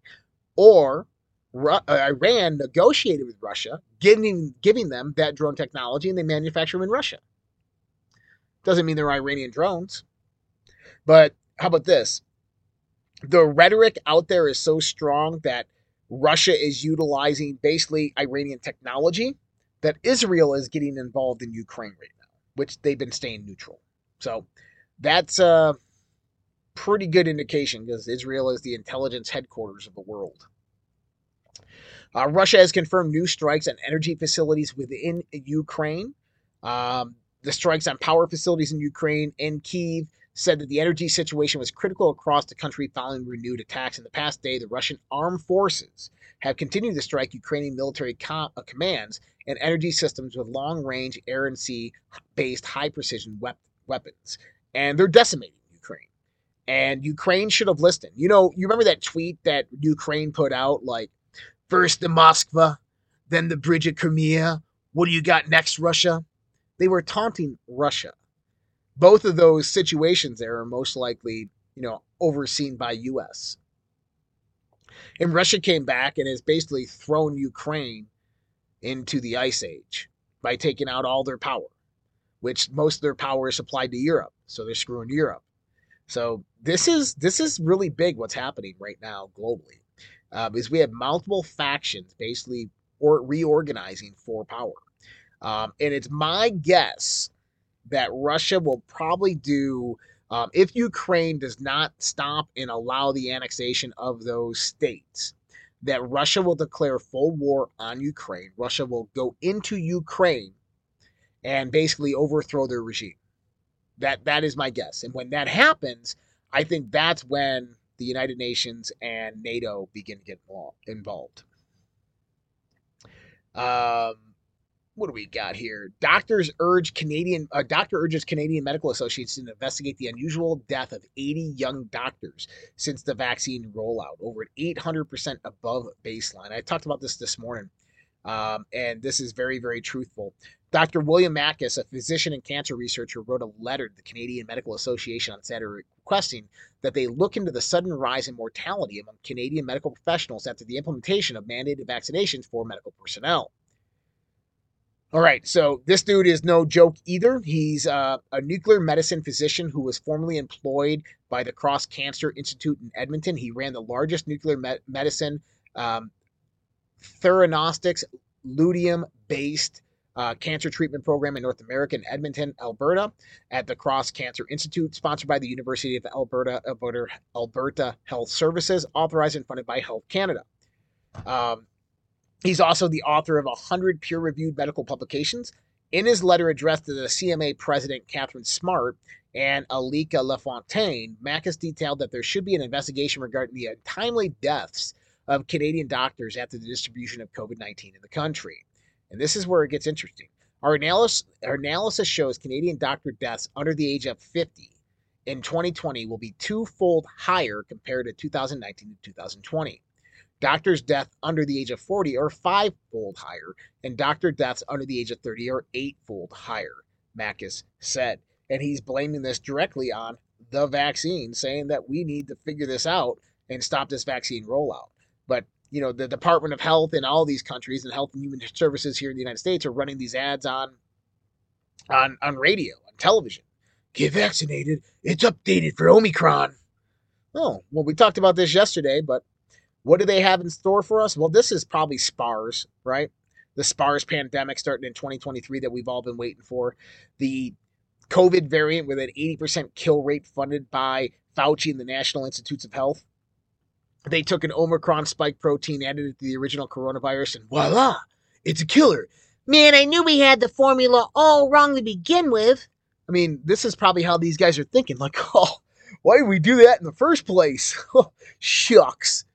Or Ru- uh, Iran negotiated with Russia, giving giving them that drone technology, and they manufacture them in Russia. Doesn't mean they're Iranian drones. But how about this? the rhetoric out there is so strong that Russia is utilizing basically Iranian technology, that Israel is getting involved in Ukraine right now, which they've been staying neutral. So that's a pretty good indication because Israel is the intelligence headquarters of the world. Uh, Russia has confirmed new strikes on energy facilities within Ukraine. Um, the strikes on power facilities in Ukraine and Kiev said that the energy situation was critical across the country following renewed attacks. In the past day, the Russian armed forces have continued to strike Ukrainian military com- uh, commands and energy systems with long range air and sea based high precision wep- weapons. And they're decimating. And Ukraine should have listened. You know, you remember that tweet that Ukraine put out like, first the Moskva, then the bridge of Crimea. What do you got next, Russia? They were taunting Russia. Both of those situations there are most likely, you know, overseen by US. And Russia came back and has basically thrown Ukraine into the ice age by taking out all their power, which most of their power is supplied to Europe. So they're screwing Europe. So this is this is really big what's happening right now globally, uh, because we have multiple factions basically or reorganizing for power. Um, and it's my guess that Russia will probably do, um, if Ukraine does not stop and allow the annexation of those states, that Russia will declare full war on Ukraine. Russia will go into Ukraine and basically overthrow their regime. That that is my guess. And when that happens, I think that's when the United Nations and NATO begin to get involved. Um, what do we got here? Doctors urge Canadian uh, doctor urges Canadian Medical Association to investigate the unusual death of 80 young doctors since the vaccine rollout, over 800% above baseline. I talked about this this morning, um, and this is very very truthful. Dr. William Makis, a physician and cancer researcher, wrote a letter to the Canadian Medical Association on Saturday requesting that they look into the sudden rise in mortality among Canadian medical professionals after the implementation of mandated vaccinations for medical personnel. All right, so this dude is no joke either. He's uh, a nuclear medicine physician who was formerly employed by the Cross Cancer Institute in Edmonton. He ran the largest nuclear me- medicine um, theranostics lutetium based uh, cancer treatment program in North America in Edmonton, Alberta, at the Cross Cancer Institute, sponsored by the University of Alberta, Alberta, Alberta Health Services, authorized and funded by Health Canada. Um, He's also the author of 100 peer reviewed medical publications. In his letter addressed to the CMA president, Katharine Smart, and Alika Lafontaine, Makis detailed that there should be an investigation regarding the untimely deaths of Canadian doctors after the distribution of COVID 19 in the country. And this is where it gets interesting. Our analysis, our analysis shows Canadian doctor deaths under the age of 50 in 2020 will be twofold higher compared to 2019 to 2020. Doctors' death under the age of 40 are fivefold higher, and doctor deaths under the age of 30 are eightfold higher, Makis said. And he's blaming this directly on the vaccine, saying that we need to figure this out and stop this vaccine rollout. But you know, the Department of Health in all these countries and Health and Human Services here in the United States are running these ads on on on radio, on television. Get vaccinated. It's updated for Omicron. Oh, well, we talked about this yesterday, but what do they have in store for us? Well, this is probably SPARS, right? The SPARS pandemic starting in 2023 that we've all been waiting for. The COVID variant with an 80% kill rate funded by Fauci and the National Institutes of Health. They took an Omicron spike protein, added it to the original coronavirus, and voila, it's a killer. Man, I knew we had the formula all wrong to begin with. I mean, this is probably how these guys are thinking. Like, oh, why did we do that in the first place? Shucks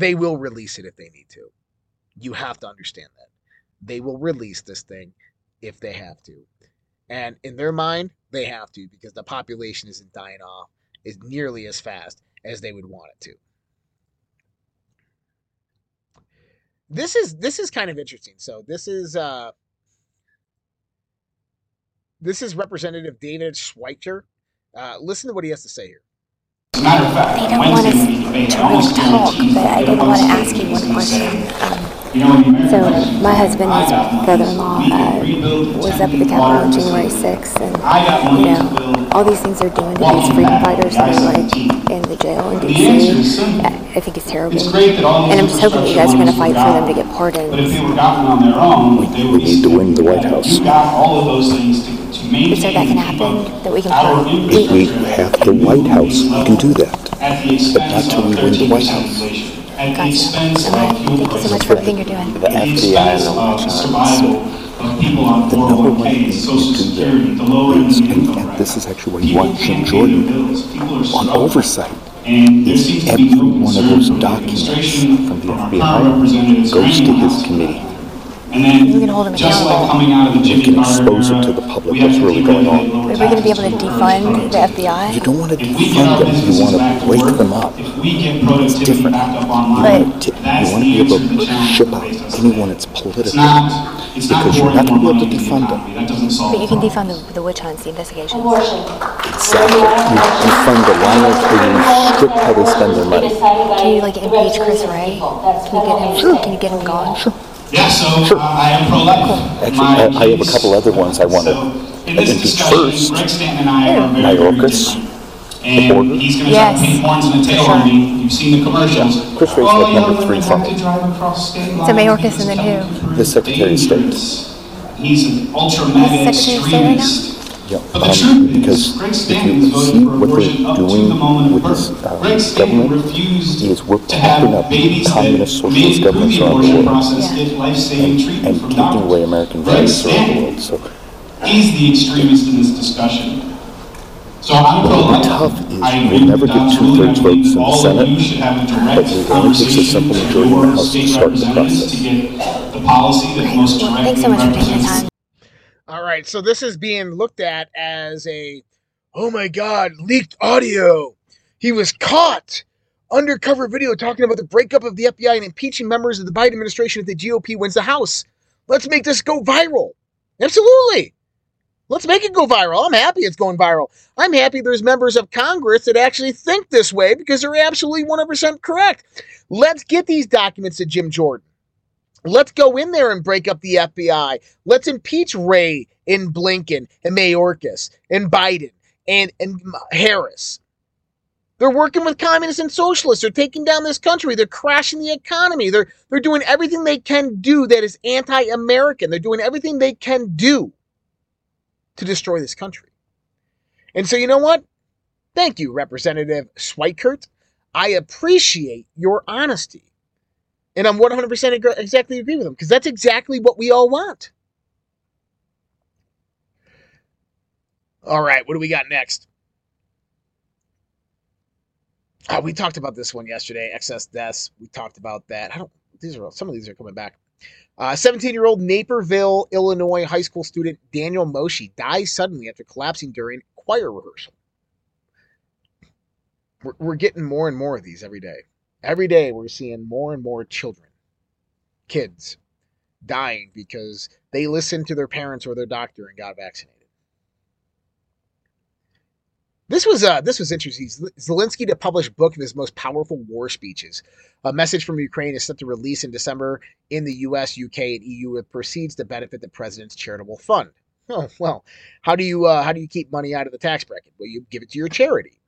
they will release it if they need to. You have to understand that. They will release this thing if they have to. And in their mind, they have to because the population isn't dying off as nearly as fast as they would want it to. This is this is kind of interesting. So this is uh this is Representative David Schweikert. Uh, listen to what he has to say here. Matter of fact, they don't want us to really talk, but I did want to ask you one question. Um, So my husband, his brother-in-law, uh, was up at the Capitol on January 6th, and you know, all these things they're doing to these freedom fighters that are like in the jail in D.C. I think it's terrible, and I'm just hoping you guys are going to fight for them to get pardoned. We need to win the White House. So that can happen, that we can fight. If we have the White House, we can do that. But not till we win the White House. Gotcha. All right. Thank you so much for everything you're doing. The FBI and the Watch the number one thing you do there is, and, and this is actually what you want Jim Jordan. on oversight, and is every one of those documents from the FBI goes to his committee. And then we can hold them accountable. We can expose it to the public what's really going on. Are we going to be able to defund the FBI? You don't want to defund them, you want to break them up. It's different. But You want to be able to ship out anyone that's political, because you're not going to be able to defund them. but you can defund the, the witch hunts, the investigation. Exactly. You can defund the liars and you restrict how they spend their money. Can you like impeach Chris Wray? Can you get him? Can you get him gone? Yeah, so uh, I am pro-life. Actually, I, I have a couple other ones I want to In this discussion, first. Greg Stanton and I are very, very Mayorkas, different. And he's gonna try to Yes. paint horns in the tail on me. You've seen the commercials. Chris Wray's Oh, like yeah, number we three would for have me. to drive across state So lines. Mayorkas and then who? The Secretary of State. Dangerous. He's an ultra mega Secretary of State right now? extremist. Yeah, But the um, because is, if you see what they're doing the moment with of this birth. uh, Greg Stanton government refused is we're to have propping up babies communist socialist governments through the around the abortion world process get life-saving and, treatment and from taking doctors. away American Greg values around the world. So He's the extremist in this discussion. So I'm What will be tough is I we'll never with get two-thirds votes in the Senate, you should have a but direct it only takes a simple majority in the House to state start the representatives process. to get the policy that most Well, directly thanks so much for taking the represents time. All right, so this is being looked at as a, oh my God, leaked audio. He was caught. Undercover video talking about the breakup of the FBI and impeaching members of the Biden administration if the GOP wins the House. Let's make this go viral. Absolutely. Let's make it go viral. I'm happy it's going viral. I'm happy there's members of Congress that actually think this way because they're absolutely 100% correct. Let's get these documents to Jim Jordan. Let's go in there and break up the FBI. Let's impeach Wray and Blinken and Mayorkas and Biden and, and Harris. They're working with communists and socialists. They're taking down this country. They're crashing the economy. They're they're doing everything they can do that is anti-American. They're doing everything they can do to destroy this country. And so you know what? Thank you, Representative Schweikert. I appreciate your honesty. And I'm 100% ag- exactly agree with him because that's exactly what we all want. All right, what do we got next? Oh, we talked about this one yesterday. Excess deaths. We talked about that. I don't. These are some of these are coming back. Uh, 17 year old Naperville, Illinois high school student Daniel Moshi dies suddenly after collapsing during choir rehearsal. We're, we're getting more and more of these every day. Every day we're seeing more and more children, kids, dying because they listened to their parents or their doctor and got vaccinated. This was uh this was interesting. Zelensky to publish book of his most powerful war speeches. A message from Ukraine is set to release in December in the US, UK, and EU with proceeds to benefit the president's charitable fund. Oh well, how do you uh, how do you keep money out of the tax bracket? Well, you give it to your charity.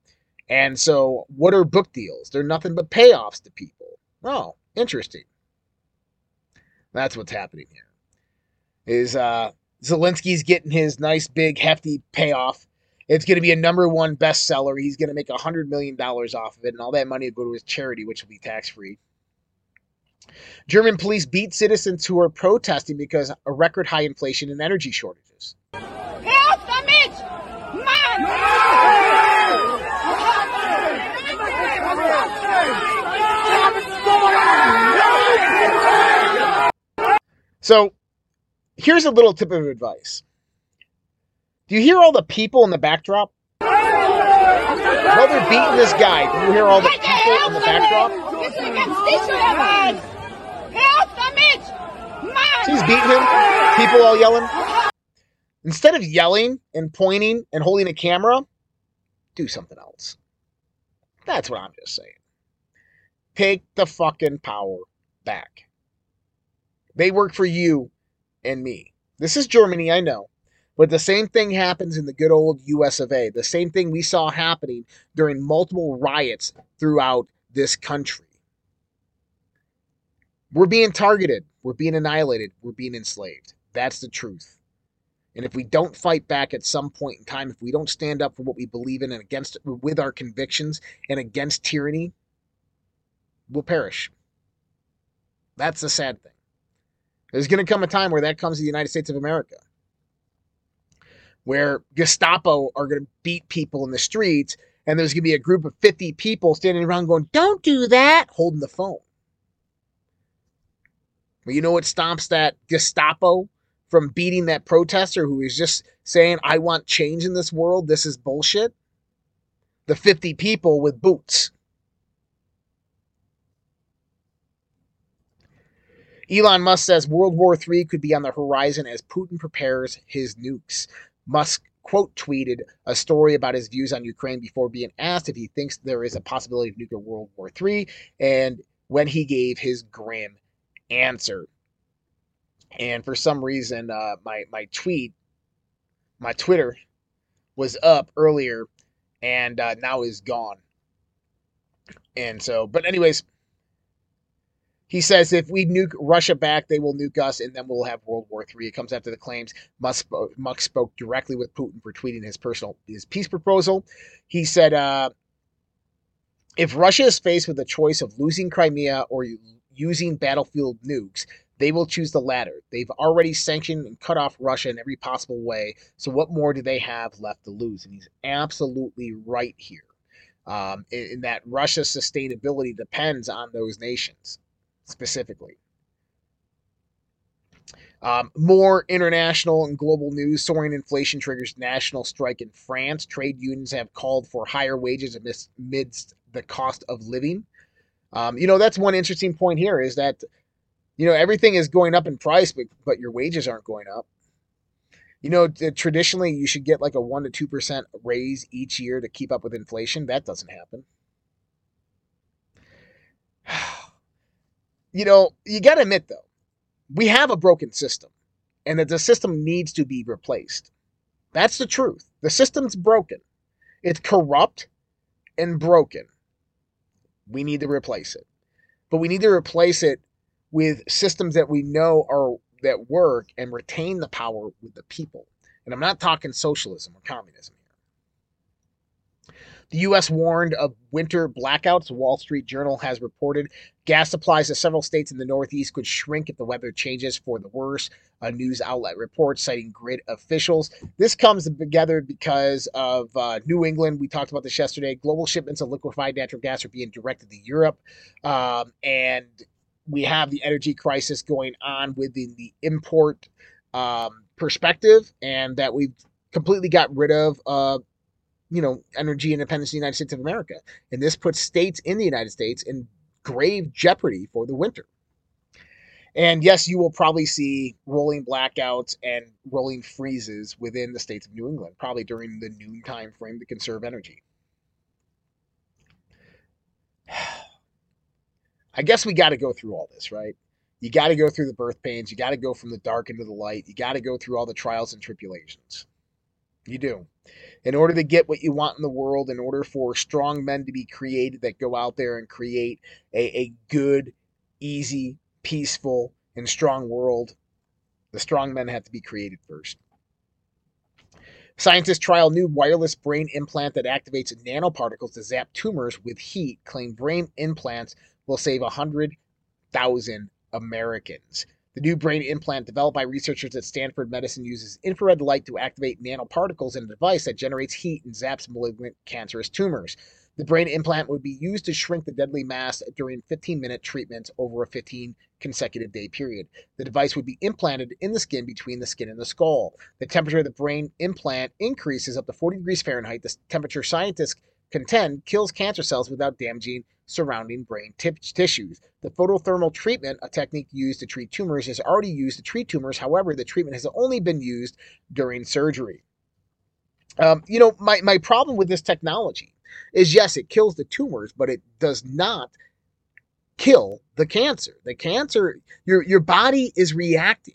And so, what are book deals? They're nothing but payoffs to people. Oh, interesting. That's what's happening here. Is uh, Zelensky's getting his nice, big, hefty payoff. It's going to be a number one bestseller. He's going to make a $100 million off of it, and all that money will go to his charity, which will be tax free. German police beat citizens who are protesting because of record high inflation and energy shortages. Hör So, here's a little tip of advice. Do you hear all the people in the backdrop? While they're beating this guy, do you hear all the people in the backdrop? damit! Bist du ganz dicht oder was? Hör auf damit! Mann! See, he's beating him. People all yelling. Instead of yelling and pointing and holding a camera, do something else. That's what I'm just saying. Take the fucking power back. They work for you and me. This is Germany, I know. But the same thing happens in the good old US of A. The same thing we saw happening during multiple riots throughout this country. We're being targeted, we're being annihilated, we're being enslaved. That's the truth. And if we don't fight back at some point in time, if we don't stand up for what we believe in and against with our convictions and against tyranny, we'll perish. That's the sad thing. There's going to come a time where that comes to the United States of America, where Gestapo are going to beat people in the streets, and there's going to be a group of 50 people standing around going, Don't do that, holding the phone. Well, you know what stops that Gestapo from beating that protester who is just saying, I want change in this world? This is bullshit? The 50 people with boots. Elon Musk says World War III could be on the horizon as Putin prepares his nukes. Musk quote tweeted a story about his views on Ukraine before being asked if he thinks there is a possibility of nuclear World War III, and when he gave his grim answer. And for some reason, uh, my my tweet, my Twitter, was up earlier, and uh, now is gone. And so, but anyways, he says if we nuke Russia back, they will nuke us, and then we'll have World War III. It comes after the claims Musk, Musk spoke directly with Putin for tweeting his personal his peace proposal. He said, uh, "If Russia is faced with the choice of losing Crimea or using battlefield nukes, they will choose the latter. They've already sanctioned and cut off Russia in every possible way. So what more do they have left to lose?" And he's absolutely right here. Um, in, in that Russia's sustainability depends on those nations specifically. Um, more international and global news. Soaring inflation triggers national strike in France. Trade unions have called for higher wages amidst the cost of living. Um, you know, that's one interesting point here is that, you know, everything is going up in price, but, but your wages aren't going up. You know, traditionally, you should get like a 1% to 2% raise each year to keep up with inflation. That doesn't happen. you know, you got to admit though, we have a broken system and that the system needs to be replaced. That's the truth. The system's broken. It's corrupt and broken. We need to replace it. But we need to replace it with systems that we know are that work and retain the power with the people. And I'm not talking socialism or communism the U.S. warned of winter blackouts. The Wall Street Journal has reported gas supplies to several states in the Northeast could shrink if the weather changes for the worse. A news outlet reports citing grid officials. This comes together because of uh, New England. We talked about this yesterday. Global shipments of liquefied natural gas are being directed to Europe. Um, and we have the energy crisis going on within the import um, perspective, and that we've completely got rid of uh, you know, energy independence in the United States of America. And this puts states in the United States in grave jeopardy for the winter. And yes, you will probably see rolling blackouts and rolling freezes within the states of New England, probably during the noon time frame to conserve energy. I guess we got to go through all this, right? You got to go through the birth pains. You got to go from the dark into the light. You got to go through all the trials and tribulations. You do. In order to get what you want in the world, in order for strong men to be created that go out there and create a, a good, easy, peaceful, and strong world, the strong men have to be created first. Scientists trial new wireless brain implant that activates nanoparticles to zap tumors with heat. Claim brain implants will save 100,000 Americans. The new brain implant developed by researchers at Stanford Medicine uses infrared light to activate nanoparticles in a device that generates heat and zaps malignant cancerous tumors. The brain implant would be used to shrink the deadly mass during 15 minute treatments over a 15 consecutive day period. The device would be implanted in the skin between the skin and the skull. The temperature of the brain implant increases up to 40 degrees Fahrenheit. The temperature scientists contend kills cancer cells without damaging surrounding brain t- tissues. The photothermal treatment, a technique used to treat tumors, is already used to treat tumors. However, the treatment has only been used during surgery. Um, you know, my, my problem with this technology is yes, it kills the tumors, but it does not kill the cancer. The cancer, your your body is reacting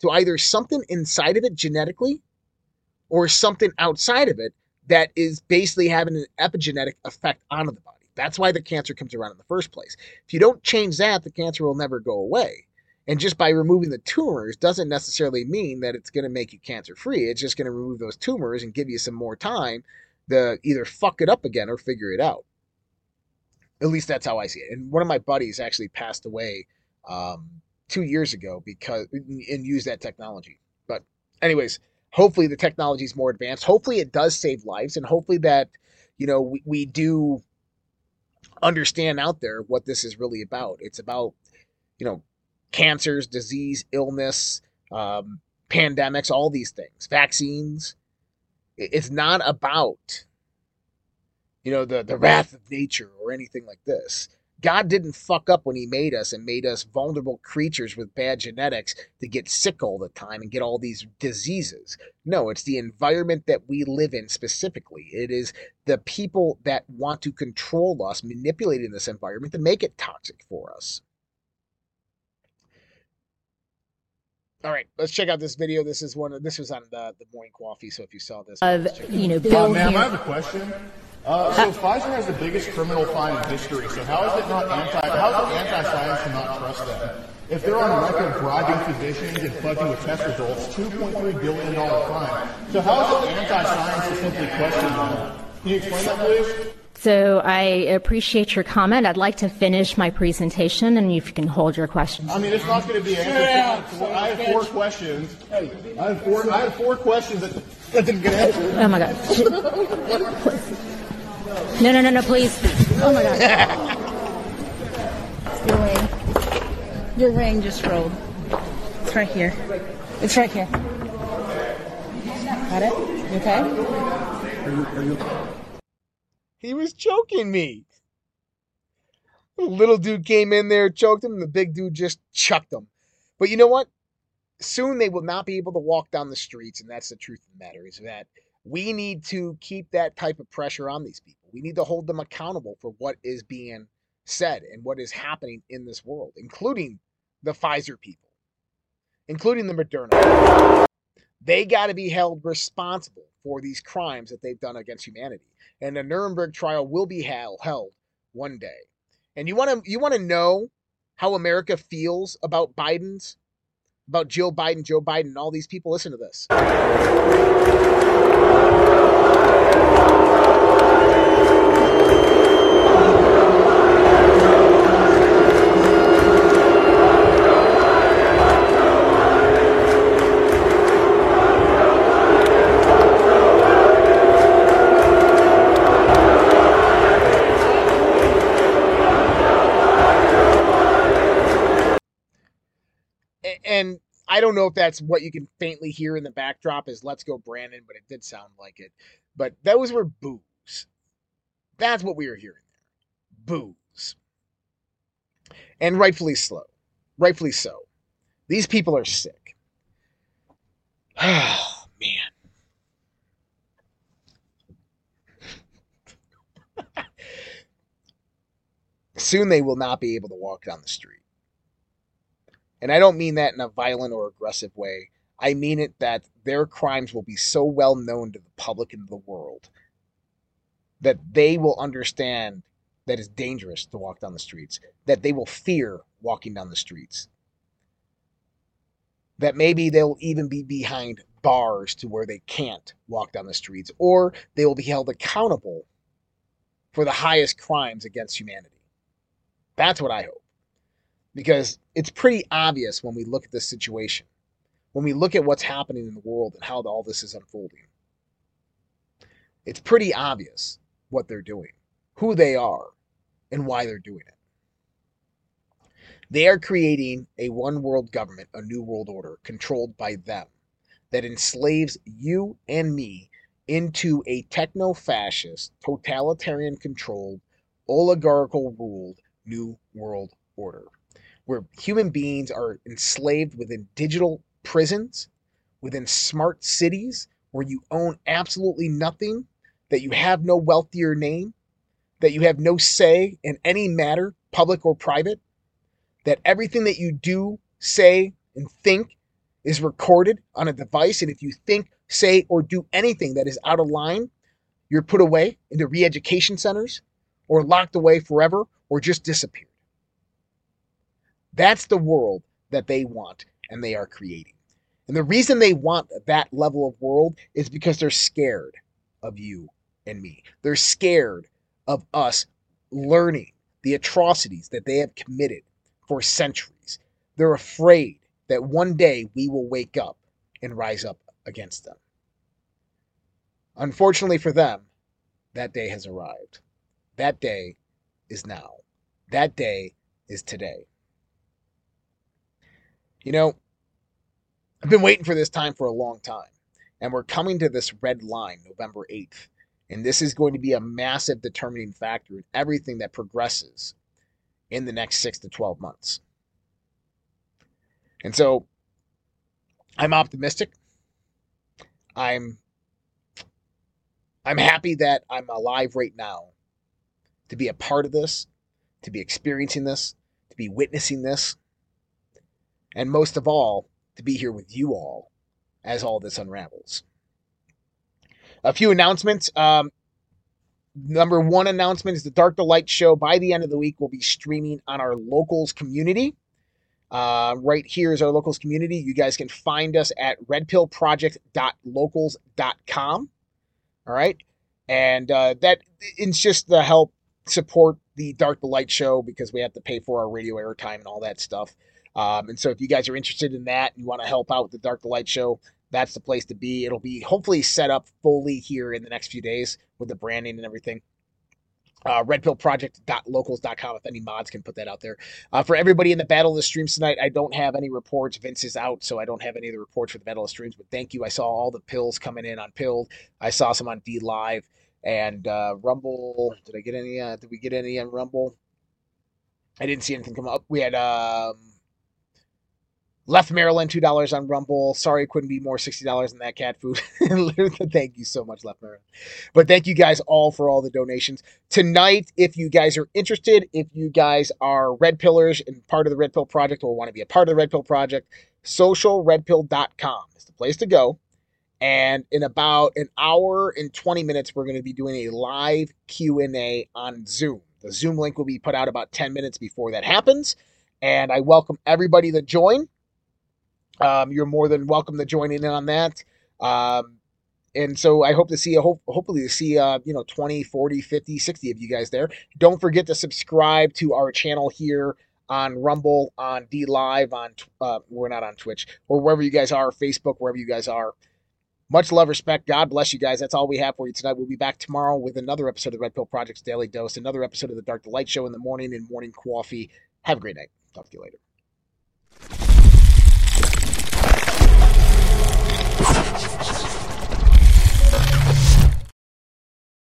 to either something inside of it genetically or something outside of it that is basically having an epigenetic effect on the body. That's why the cancer comes around in the first place. If you don't change that, the cancer will never go away. And just by removing the tumors doesn't necessarily mean that it's going to make you cancer free. It's just going to remove those tumors and give you some more time to either fuck it up again or figure it out. At least that's how I see it. And one of my buddies actually passed away um, two years ago because and used that technology. But anyways, hopefully the technology is more advanced. Hopefully it does save lives, and hopefully that you know we, we do understand out there what this is really about. It's about you know cancers, disease, illness, um, pandemics, all these things, vaccines. It's not about you know the the wrath of nature or anything like this. God didn't fuck up when he made us and made us vulnerable creatures with bad genetics to get sick all the time and get all these diseases. No, it's the environment that we live in specifically. It is the people that want to control us manipulating this environment to make it toxic for us. All right, let's check out this video. This is one of this was on the, the morning coffee. So if you saw this, of you know, Bill. Uh, ma'am, I have a question. Uh, so Pfizer has the biggest criminal fine in history. So how is it not anti? How is it anti-science to not trust them? If they're on record bribing physicians and fudging with test results, two point three billion dollar fine. So how is it anti-science to simply question them? Can you explain that, please? So I appreciate your comment. I'd like to finish my presentation, and if you can hold your questions. I mean, it's not going to be answered. I have four questions. Hey, I have four. I have four questions that, that didn't get answered. Oh my God. No, no, no, no, please. Oh my God. Your ring. Your ring just rolled. It's right here. It's right here. Got it? You okay? Are you, are you he was choking me. The little dude came in there, choked him, and the big dude just chucked him. But you know what? Soon they will not be able to walk down the streets, and that's the truth of the matter, is that we need to keep that type of pressure on these people. We need to hold them accountable for what is being said and what is happening in this world, including the Pfizer people, including the Moderna. They got to be held responsible for these crimes that they've done against humanity. And the Nuremberg trial will be held, one day. And you want to you want to know how America feels about Biden's about Jill Biden, Joe Biden, all these people. Listen to this. I don't know if that's what you can faintly hear in the backdrop is "Let's Go Brandon," but it did sound like it. But those were boos. That's what we were hearing there. Boos. And rightfully slow. Rightfully so. These people are sick. Oh, man. Soon they will not be able to walk down the street. And I don't mean that in a violent or aggressive way. I mean it that their crimes will be so well known to the public and the world that they will understand that it's dangerous to walk down the streets, that they will fear walking down the streets, that maybe they'll even be behind bars to where they can't walk down the streets, or they will be held accountable for the highest crimes against humanity. That's what I hope because it's pretty obvious when we look at this situation, when we look at what's happening in the world and how all this is unfolding. It's pretty obvious what they're doing, who they are, and why they're doing it. They are creating a one world government, a new world order controlled by them that enslaves you and me into a techno fascist, totalitarian controlled, oligarchical ruled new world order where human beings are enslaved within digital prisons, within smart cities where you own absolutely nothing, that you have no wealthier name, that you have no say in any matter, public or private, that everything that you do, say, and think is recorded on a device. And if you think, say, or do anything that is out of line, you're put away into re education centers or locked away forever or just disappeared. That's the world that they want and they are creating. And the reason they want that level of world is because they're scared of you and me. They're scared of us learning the atrocities that they have committed for centuries. They're afraid that one day we will wake up and rise up against them. Unfortunately for them, that day has arrived. That day is now. That day is today. You know, I've been waiting for this time for a long time, and we're coming to this red line November 8th. And this is going to be a massive determining factor in everything that progresses in the next six to 12 months. And so I'm optimistic. I'm I'm happy that I'm alive right now to be a part of this, to be experiencing this, to be witnessing this, and most of all, to be here with you all as all this unravels. A few announcements. Um, number one announcement is the Dark to Light show by the end of the week will be streaming on our locals community. Uh, right here is our locals community. You guys can find us at redpillproject.locals.com. All right. And uh, that it's just to help support the Dark to Light show because we have to pay for our radio airtime and all that stuff. Um, and so if you guys are interested in that, and you want to help out with the Dark to Light show, that's the place to be. It'll be hopefully set up fully here in the next few days with the branding and everything. Uh, redpillproject.locals.com if any mods can put that out there. Uh, for everybody in the Battle of the Streams tonight, I don't have any reports. Vince is out, so I don't have any of the reports for the Battle of the Streams, but thank you. I saw all the pills coming in on Pilled. I saw some on D Live and uh, Rumble. Did I get any? Uh, did we get any on Rumble? I didn't see anything come up. We had um, Left Maryland, two dollars on Rumble. Sorry, couldn't be more sixty dollars in that cat food. thank you so much, Left Maryland. But thank you guys all for all the donations tonight. If you guys are interested, if you guys are Red Pillars and part of the Red Pill Project or want to be a part of the Red Pill Project, socialredpill.com is the place to go. And in about an hour and 20 minutes, we're going to be doing a live Q&A on Zoom. The Zoom link will be put out about 10 minutes before that happens. And I welcome everybody to join. Um, you're more than welcome to join in on that. Um, and so I hope to see, hope, hopefully to see, uh, you know, 20, 40, 50, 60 of you guys there. Don't forget to subscribe to our channel here on Rumble, on D Live, on, uh, we're not on Twitch, or wherever you guys are, Facebook, wherever you guys are. Much love, respect. God bless you guys. That's all we have for you tonight. We'll be back tomorrow with another episode of the Red Pill Project's Daily Dose, another episode of the Dark to Light Show in the morning and morning coffee. Have a great night. Talk to you later.